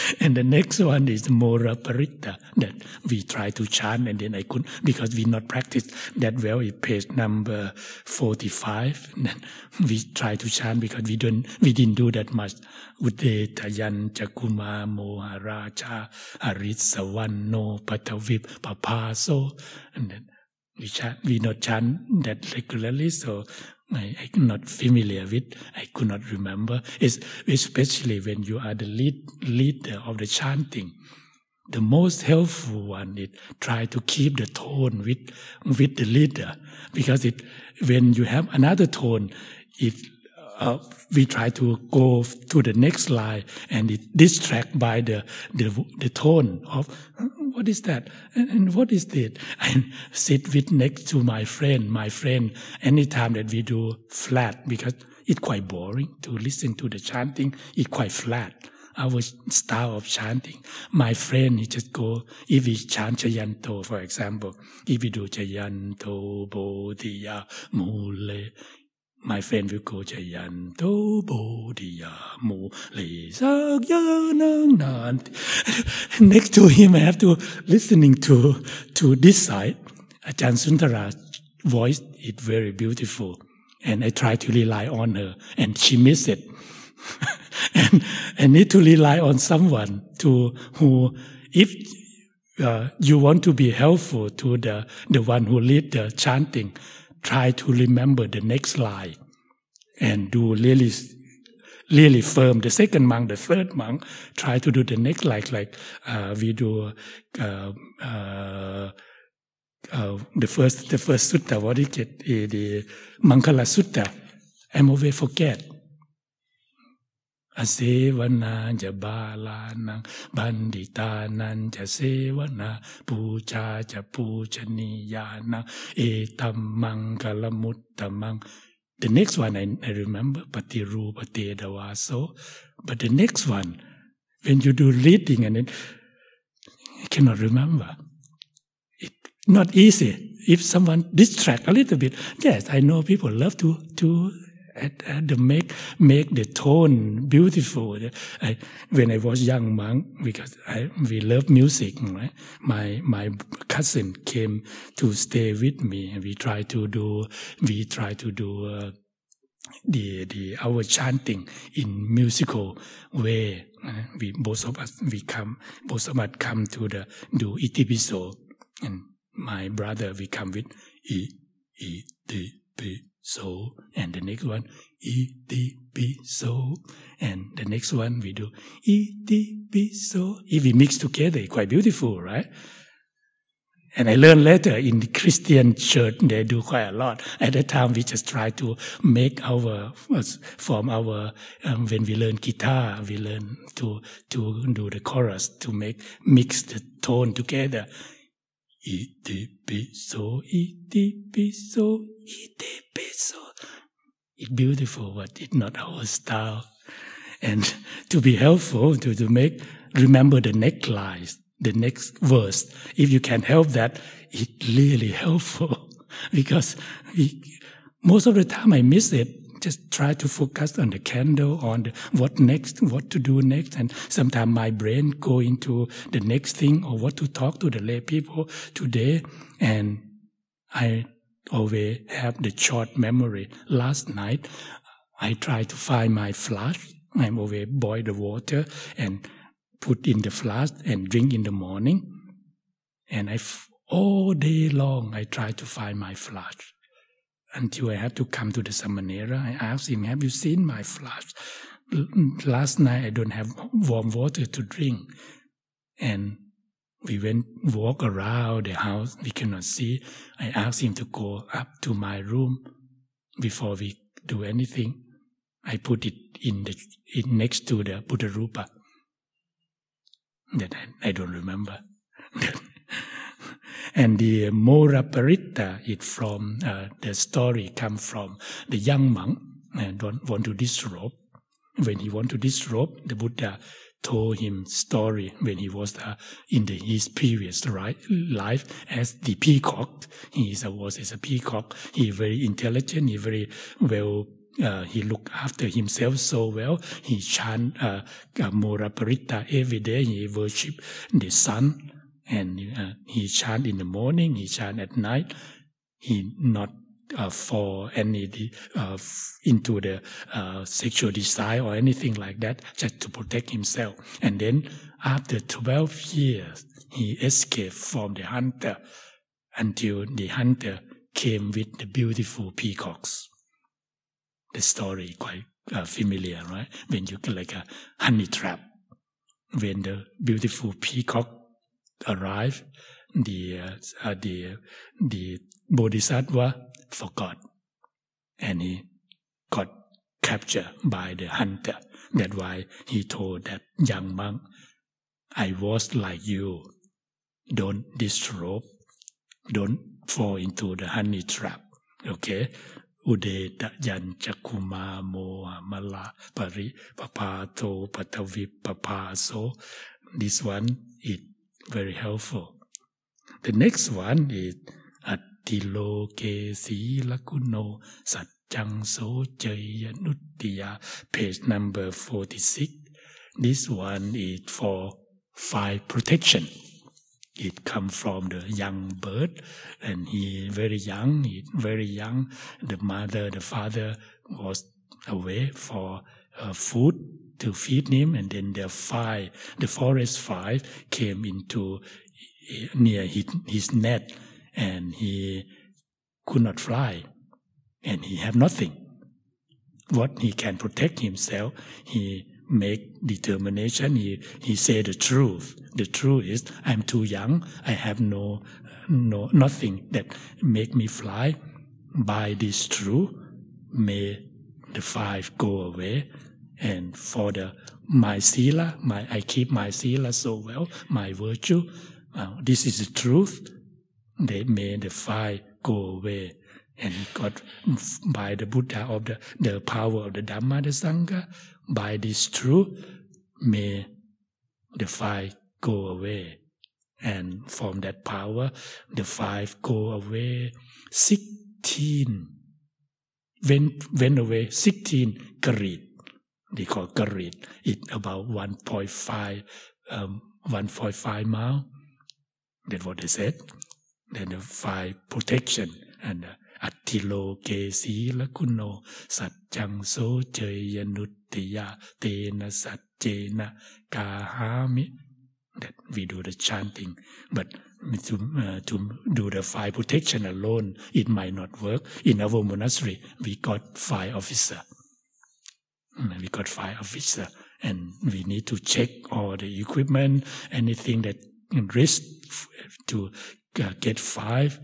And the next one is Mora Paritta that we try to chant and then I couldn't because we not practice that well. It page number 45. And then we try to chant because we don't, we didn't do that much. Ude Tayan Chakuma Moharaja Arit Sawanno Patavip Papaso. And then we chant, we not chant that regularly. So I, I'm not familiar with. I could not remember. It's, especially when you are the lead leader of the chanting. The most helpful one is try to keep the tone with with the leader, because it when you have another tone, it uh, we try to go to the next line and it distract by the the, the tone of what is that? And, and what is that? I sit with next to my friend my friend anytime that we do flat because it's quite boring to listen to the chanting. It's quite flat our style of chanting. My friend, he just go, if we chant Chayanto, for example, if we do Chayanto, Bodhiya, Mule, my friend will go Jayanto Bodhiyamu nan. Next to him, I have to listening to to this side. Ajahn Sundara's voiced it very beautiful, and I try to rely on her, and she missed it. and I need to rely on someone to who, if uh, you want to be helpful to the the one who lead the chanting try to remember the next line and do really really firm. The second monk, the third monk, try to do the next like like uh, we do uh, uh, uh the first the first sutta. What is it? The Mangala Sutta. I'm always forget. อเสวนาจะบาลานังบันดิตานันจะเสวนาปูชาจะปูชนียานังเอตัมมังกลมุตตมัง The next one I, I remember Patiru Patedavaso. But the next one, when you do reading and it, I cannot remember. It not easy. If someone distract a little bit, yes, I know people love to to the make make the tone beautiful. I, when I was young monk, because I, we love music, right? My my cousin came to stay with me, we try to do we try to do. Uh, the the our chanting in musical way. We both of us we come both of us come to the do itipiso, and my brother we come with e e t p so, and the next one, E, D, B, so, and the next one we do E, D, B, so. If we mix together, it's quite beautiful, right? And I learned later in the Christian church, they do quite a lot. At that time, we just try to make our, from our, um, when we learn guitar, we learn to, to do the chorus, to make, mix the tone together. Iti so, iti so, iti so. It's beautiful, but it's not our style. And to be helpful, to, to make, remember the necklines, the next verse. If you can help that, it's really helpful. because we, most of the time I miss it just try to focus on the candle, on the, what next, what to do next. And sometimes my brain go into the next thing or what to talk to the lay people today. And I always have the short memory. Last night, I tried to find my flash I'm always boil the water and put in the flask and drink in the morning. And I, all day long, I try to find my flask until I had to come to the Samanera. I asked him, Have you seen my flask? Last night I don't have warm water to drink. And we went walk around the house. We cannot see. I asked him to go up to my room before we do anything. I put it in the in next to the Buddha Rupa. That I, I don't remember. and the Mora Paritta, it from uh, the story come from the young monk and don't want to disrobe. When he want to disrobe, the Buddha told him story when he was uh, in the, his previous right, life as the peacock. He was as a peacock. He very intelligent. He very well. Uh, he looked after himself so well. He chant uh, Mora Paritta every day. He worship the sun, and uh, he chant in the morning. He chant at night. He not uh, for any uh, into the uh, sexual desire or anything like that, just to protect himself. And then after 12 years, he escaped from the hunter until the hunter came with the beautiful peacocks. The story quite uh, familiar, right? When you like a honey trap, when the beautiful peacock arrived, the uh, uh, the the bodhisattva forgot. And he got captured by the hunter. That's why he told that young monk, I was like you. Don't disrobe. Don't fall into the honey trap. Okay? Udeta yan chakuma moa mala pari papato patavi papaso. This one is very helpful. The next one is ติโลเกสีลกุโนสัจจั very helpful. The next one is Atiloke Silakuno Satjang So page number 46. This one is for fire protection. It come from the young bird, and he very young, he very young. The mother, the father was away for uh, food to feed him and then the fire the forest fire came into eh, near his, his net and he could not fly and he have nothing. What he can protect himself he make determination. He he say the truth. The truth is i'm too young. I have no no nothing that make me fly. By this truth may the five go away and for the my sila my i keep my sila so well my virtue uh, this is the truth they made the fire go away and got by the Buddha of the, the power of the Dhamma, the Sangha, by this truth, may the fire go away. And from that power, the five go away. Sixteen went, went away, sixteen karit. They call karit. It's about 1.5, um, 1.5 mile. That's what they said. Then the five protection and attilo ke si la kuno satchang so chaya nuttiya tena satchena kahami. That we do the chanting. But to, uh, to do the fire protection alone it might not work. In our monastery we got fire officer we got fire officer and we need to check all the equipment anything that risk to uh, get five,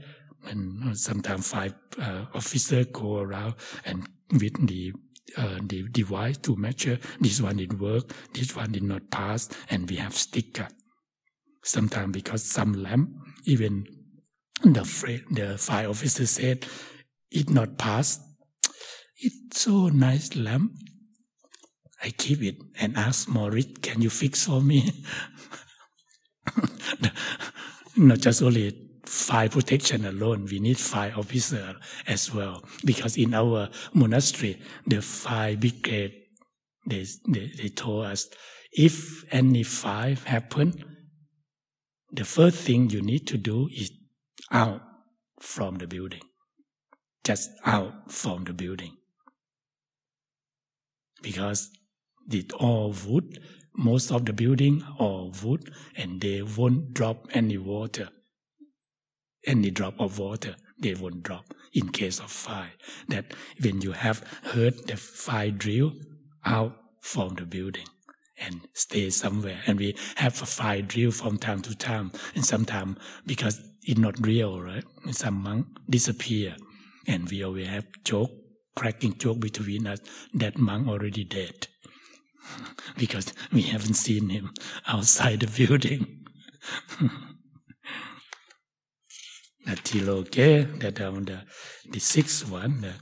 and sometimes five uh, officers go around and with the uh, the device to measure this one did work, this one did not pass, and we have sticker. Sometimes because some lamp, even the the fire officer said it not pass. It's so nice lamp. I keep it and ask Maurice, can you fix for me? not just only fire protection alone, we need fire officer as well. Because in our monastery, the fire brigade, they, they, they told us, if any fire happen, the first thing you need to do is out from the building. Just out from the building. Because It's all wood. Most of the building all wood, and they won't drop any water. Any drop of water, they won't drop in case of fire. That when you have heard the fire drill out from the building and stay somewhere. And we have a fire drill from time to time. And sometimes because it's not real, right? Some monk disappear. And we always have joke, cracking joke between us. That monk already dead. Because we haven't seen him outside the building. okay, that eh? uh, on the, the sixth one. The,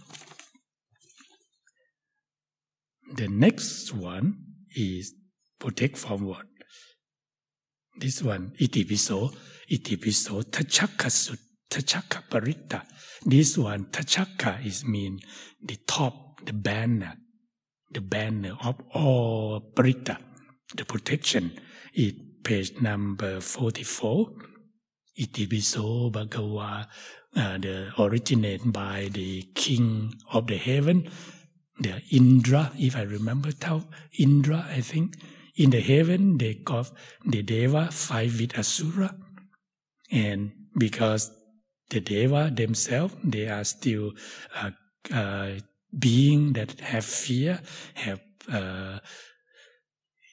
the next one is protect what? This one, itipiso, itipiso, tachaka sut, tachaka paritta. This one, tachaka is mean the top, the banner, the banner of all paritta, the protection. It page number 44. Itipiso Bhagawa, uh, the originated by the king of the heaven, the Indra, if I remember, Indra, I think. In the heaven, they call the Deva fight with Asura. And because the Deva themselves, they are still uh, uh, being that have fear, have uh,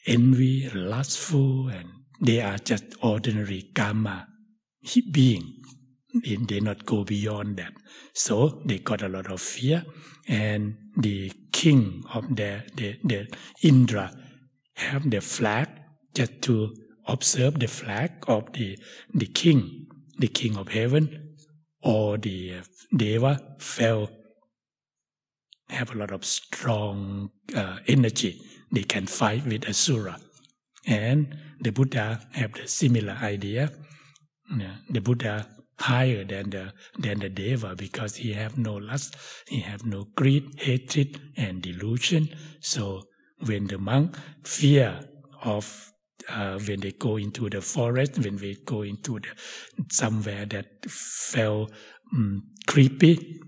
envy, lustful, and they are just ordinary karma being. They, not go beyond that. So they got a lot of fear, and the king of the, the, the Indra have the flag just to observe the flag of the, the king, the king of heaven, or the Deva fell, have a lot of strong uh, energy. They can fight with Asura. And the Buddha have the similar idea. Yeah, the Buddha higher than the than the Deva because he have no lust, he have no greed, hatred, and delusion. So when the monk fear of uh, when they go into the forest, when they go into the somewhere that felt um, creepy,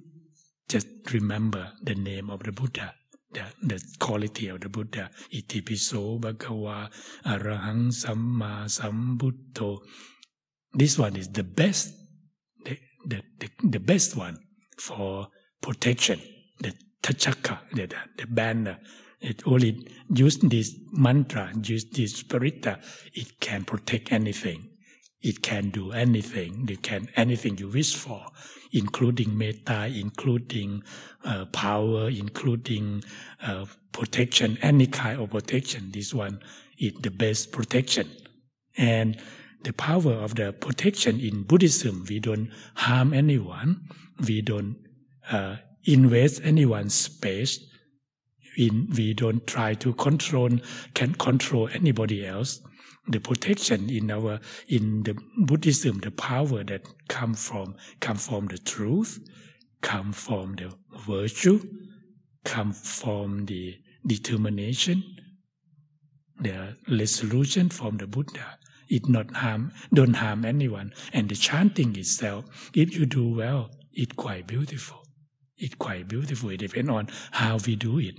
just remember the name of the Buddha, the, the quality of the Buddha. Itipiso bhagava arahang samma sambuddho. This one is the best, the, the, the, the best one for protection. The tachaka, the, the banner it only use this mantra, use this paritta, it can protect anything. It can do anything. It can anything you wish for, including meta, including uh, power, including uh, protection, any kind of protection. This one is the best protection. And the power of the protection in Buddhism, we don't harm anyone. We don't uh, invest anyone's space we, we don't try to control can control anybody else the protection in our in the buddhism the power that come from come from the truth come from the virtue come from the determination the resolution from the buddha it not harm don't harm anyone and the chanting itself if you do well it's quite beautiful it's quite beautiful. It depends on how we do it.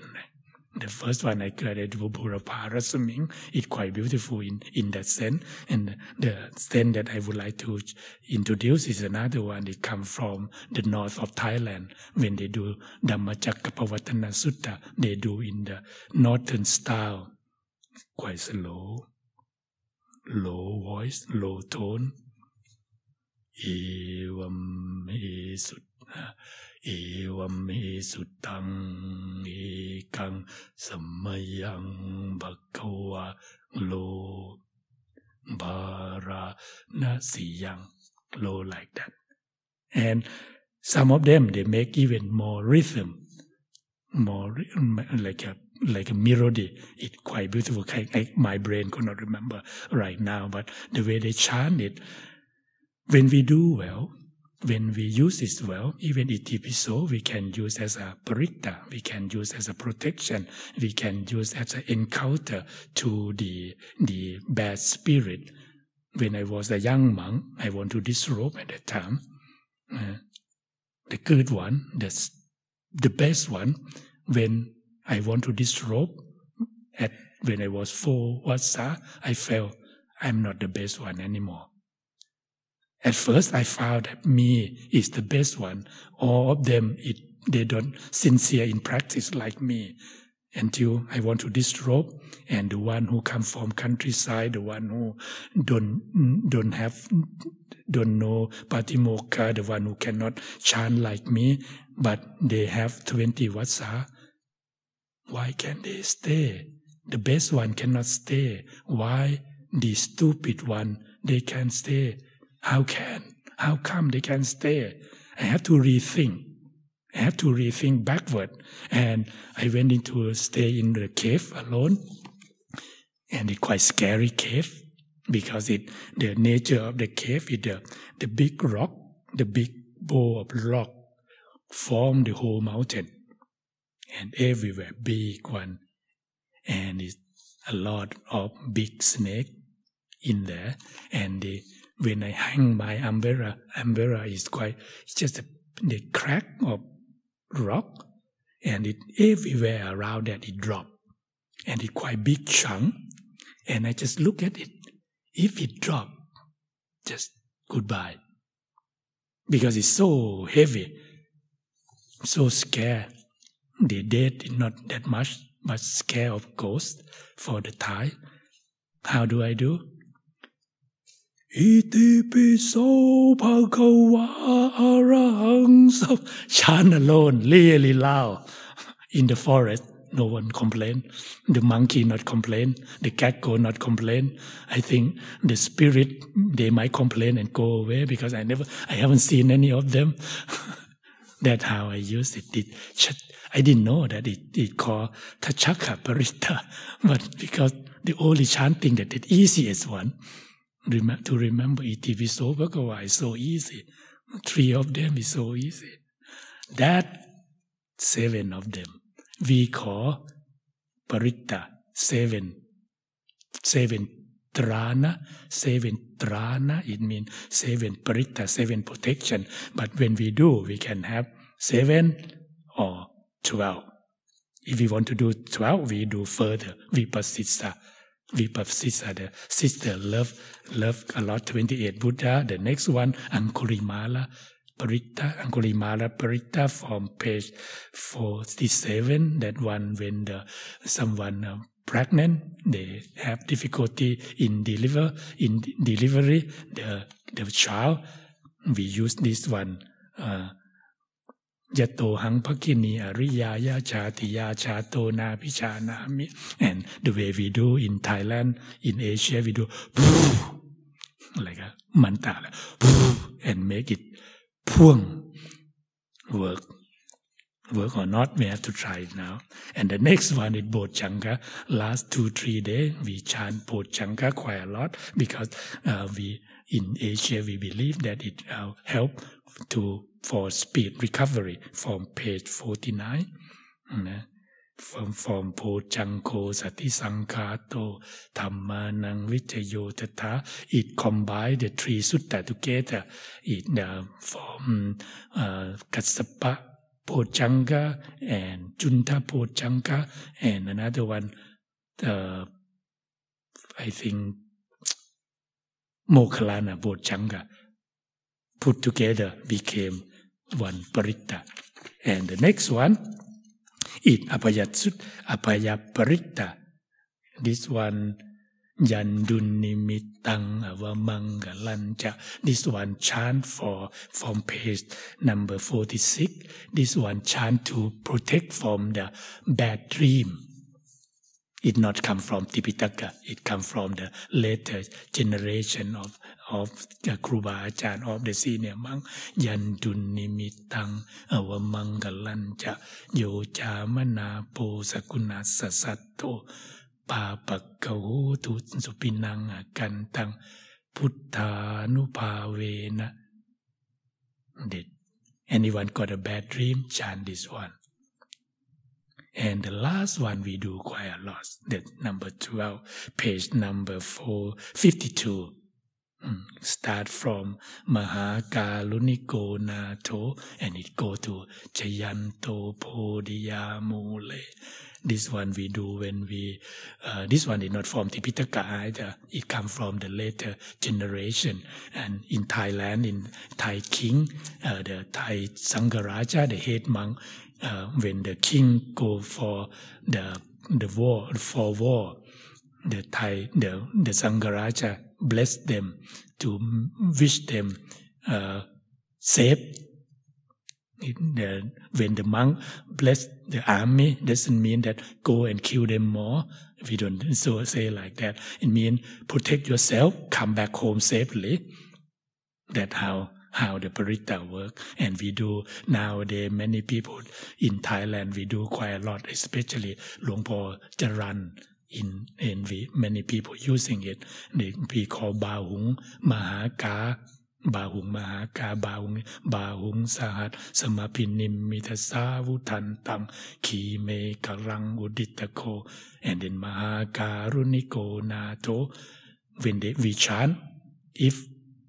The first one I created, Burapha Rasaming, it's quite beautiful in, in that sense. And the sense that I would like to introduce is another one. It comes from the north of Thailand. When they do Dhammacakkappavattana Sutta, they do in the northern style. Quite slow, low voice, low tone. เอวเมสุตังเอกังสมัยังบักวะโลบารานาสียัง low like that and some of them they make even more rhythm more like a like a melody it's quite beautiful I, I, my brain could not remember right now but the way they chant it when we do well when we use it well, even itipiso, we can use as a paritta, we can use as a protection, we can use as an encounter to the, the bad spirit. When I was a young monk, I want to disrobe at that time. Uh, the good one, that's the best one, when I want to disrobe, At when I was four Vassa, I felt I'm not the best one anymore. At first, I found that me is the best one. All of them, it, they don't sincere in practice like me. Until I want to disrobe, and the one who come from countryside, the one who don't don't have don't know Patimokkha, the one who cannot chant like me, but they have twenty vassa. Why can they stay? The best one cannot stay. Why the stupid one they can stay? How can? How come they can stay? I have to rethink. I have to rethink backward. And I went into stay in the cave alone. And it's quite scary cave because it the nature of the cave is the, the big rock, the big bowl of rock form the whole mountain. And everywhere big one. And it's a lot of big snake in there. And the, when I hang my umbrella, umbrella is quite, it's just a, the crack of rock and it everywhere around that it drop, and it quite big chunk. And I just look at it. If it drop just goodbye. Because it's so heavy so scared the dead is not that much but scared of ghost for the Thai. How do I do อิติปิโสภะคะวะอะระหังสัม chant alone really loud in the forest no one complain. The monkey not complain. The cat go not complain. I think the spirit they might complain and go away because i never i haven't seen any of them. That's how i use it, it i didn't know that it, it called Dhajagga Paritta but because the only chanting that the easiest one to remember Bhagava is so easy. Three of them is so easy. That seven of them we call Paritta, seven. Seven trana, seven trana, it means seven paritta, seven protection. But when we do, we can have seven or twelve. If we want to do twelve, we do further, Vipassissa. The sister love love a lot 28 Buddha. The next one, Angulimala Paritta, Angulimala Paritta from page 47. That one when the someone uh, pregnant, they have difficulty in deliver in delivery the the child. We use this one. Uh, ยะโตหังภกินีอริยายาชาติยาชาโตนาพิชานามิ and the way we do in Thailand in Asia we do อะไรกันมันตาละ and make it พ่วง work work or not we have to try it now and the next one is Bojjhanga last two three days we chant Bojjhanga quite a lot because uh, we in Asia we believe that it uh, help to for speed recovery from page 49 นะ from from โพจังโคสติสังคาโตธรรมานังวิจโยตถา it combine the three sutta together. It uh, from uh, Kassapa pojanga and junta pojanga and another one uh, I think Moggallana pojanga put together became one paritta. And the next one, it apayatsut Abhaya Paritta. This one Yandunnimitang avamangalancha. This one chant for from page number 46. This one chant to protect from the bad dream it not come from Tipitaka. It come from the later generation of of the Kruba Achan of the senior monk. Yandun nimitang avamangalancha yo chamana po sakuna sasato papakahu tu supinang kantang putthanupavena. Did anyone got a bad dream? Chant this one. And the last one we do quite a lot. That number 12, page number 452. Mm, start from Mahakaruniko Nato and it go to Jayanto Podiyamule. This one we do when we, uh, this one is not from Tipitaka either. It come from the later generation. And in Thailand, in Thai king, uh, the Thai Sangharaja, the head monk, uh, when the king go for the the war for war, the Thai the the Sangharaja bless them to wish them uh, safe. The, when the monk bless the army, doesn't mean that go and kill them more. We don't so say like that. It means protect yourself, come back home safely. That how how the paritta work. And we do nowadays many people in Thailand we do quite a lot, especially Luang Por Jaran in and we many people using it. They, we call Bahung Mahaka Bahung Mahaka Bahung Bahung Sahat Samapinim Mitasavu Tantam Ki Me Karang Uditako and then Mahakaruniko Nato when they we chant if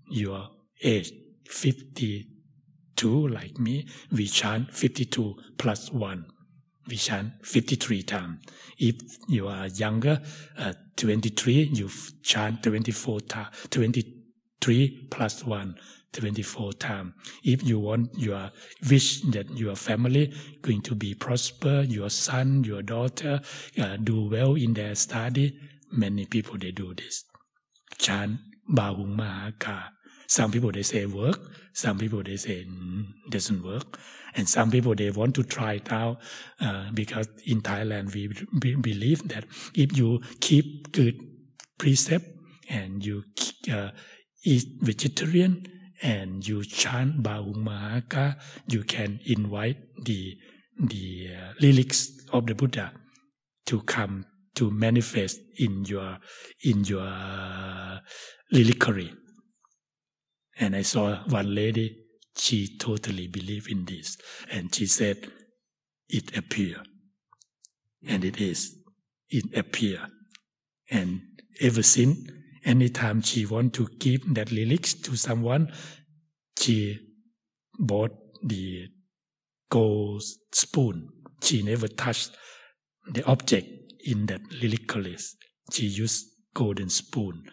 your age 52 like me we chant 52 plus 1 we chant 53 times. If you are younger, uh, 23, you chant 24 times, 23 plus 1, 24 times. If you want your wish that your family going to be prosper, your son, your daughter uh, do well in their study, many people they do this. Chant Bahung Mahaka. Some people they say work, some people they say doesn't work. And some people they want to try it out uh, because in Thailand we, believe that if you keep good precept and you uh, eat vegetarian and you chant Bahung Mahaka, you can invite the the uh, relics of the Buddha to come to manifest in your in your uh, reliquary. And I saw one lady she totally believed in this. And she said, it appear. And it is. It appear. And ever since, anytime she want to give that relics to someone, she bought the gold spoon. She never touched the object in that lyricalist. She used golden spoon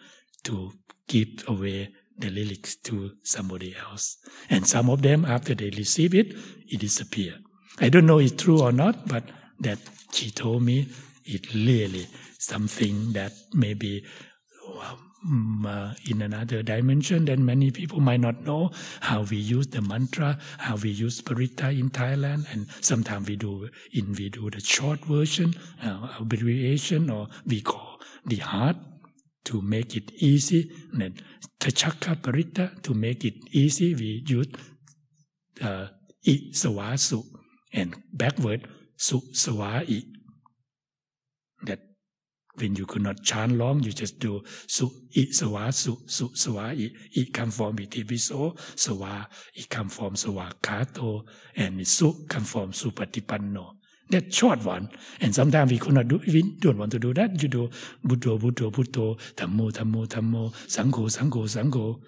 to give away the relics to somebody else. And some of them, after they receive it, it disappear. I don't know it's true or not, but that she told me it really something that maybe um, uh, in another dimension that many people might not know how we use the mantra, how we use paritta in Thailand, and sometimes we do in we do the short version, uh, abbreviation, or we call the heart to make it easy. And Tachaka Parita, to make it easy, we use uh, I Sawasu and backward Su Sawai. That when you could not chant long, you just do Su I Sawasu Su Sawai. I come from Itipiso, Sawa, i come from Sawakato, and Su come from Supatipanno that short one. And sometimes we could not do, we don't want to do that. You do Buddha, Buddha, Buddha, Dhammo, Dhammo, Dhammo, Sangho, Sangho, Sangho.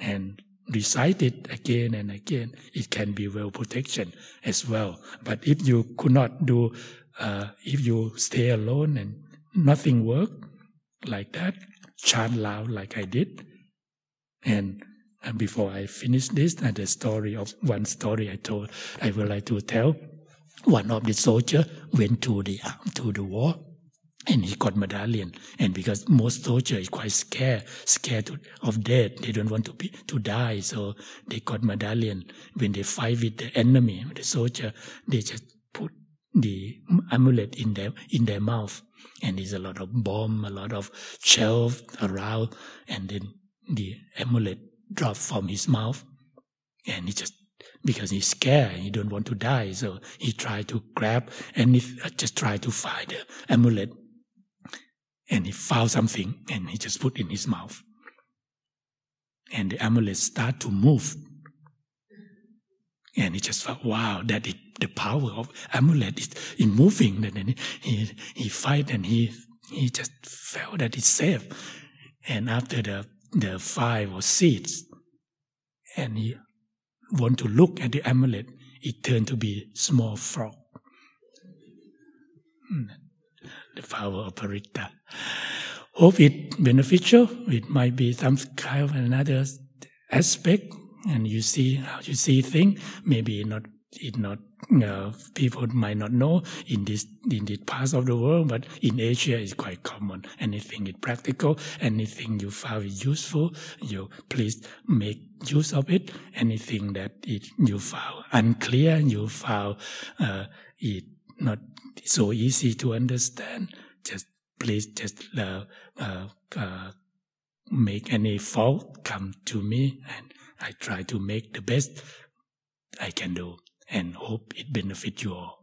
And recite it again and again. It can be well protection as well. But if you could not do, uh, if you stay alone and nothing work like that, chant loud like I did. And, and before I finish this, and the story of one story I told, I would like to tell one of the soldier went to the to the war and he got medallion. And because most soldiers is quite scared scared of death they don't want to be to die. So they got medallion. When they fight with the enemy the soldier they just put the amulet in their in their mouth. And there's a lot of bomb a lot of shell around. And then the amulet dropped from his mouth. And he just because he's scared. He don't want to die. So he tried to grab and he uh, just tried to find the amulet. And he found something and he just put in his mouth. And the amulet start to move. And he just felt, wow, that is the power of amulet is in moving. And then he, he fight and he, he just felt that it's safe. And after the the five or seeds, and he want to look at the amulet, it turned to be small frog. Hmm. The power of Paritta. Hope it beneficial. It might be some kind of another aspect, and you see how you see things. Maybe not it not uh, people might not know in this in this part of the world, but in Asia it's quite common. Anything is practical, anything you found useful, you please make use of it. Anything that it, you found unclear, you found uh, it not so easy to understand, just please just uh, uh, uh make any fault come to me, and I try to make the best I can do and hope it benefit you all.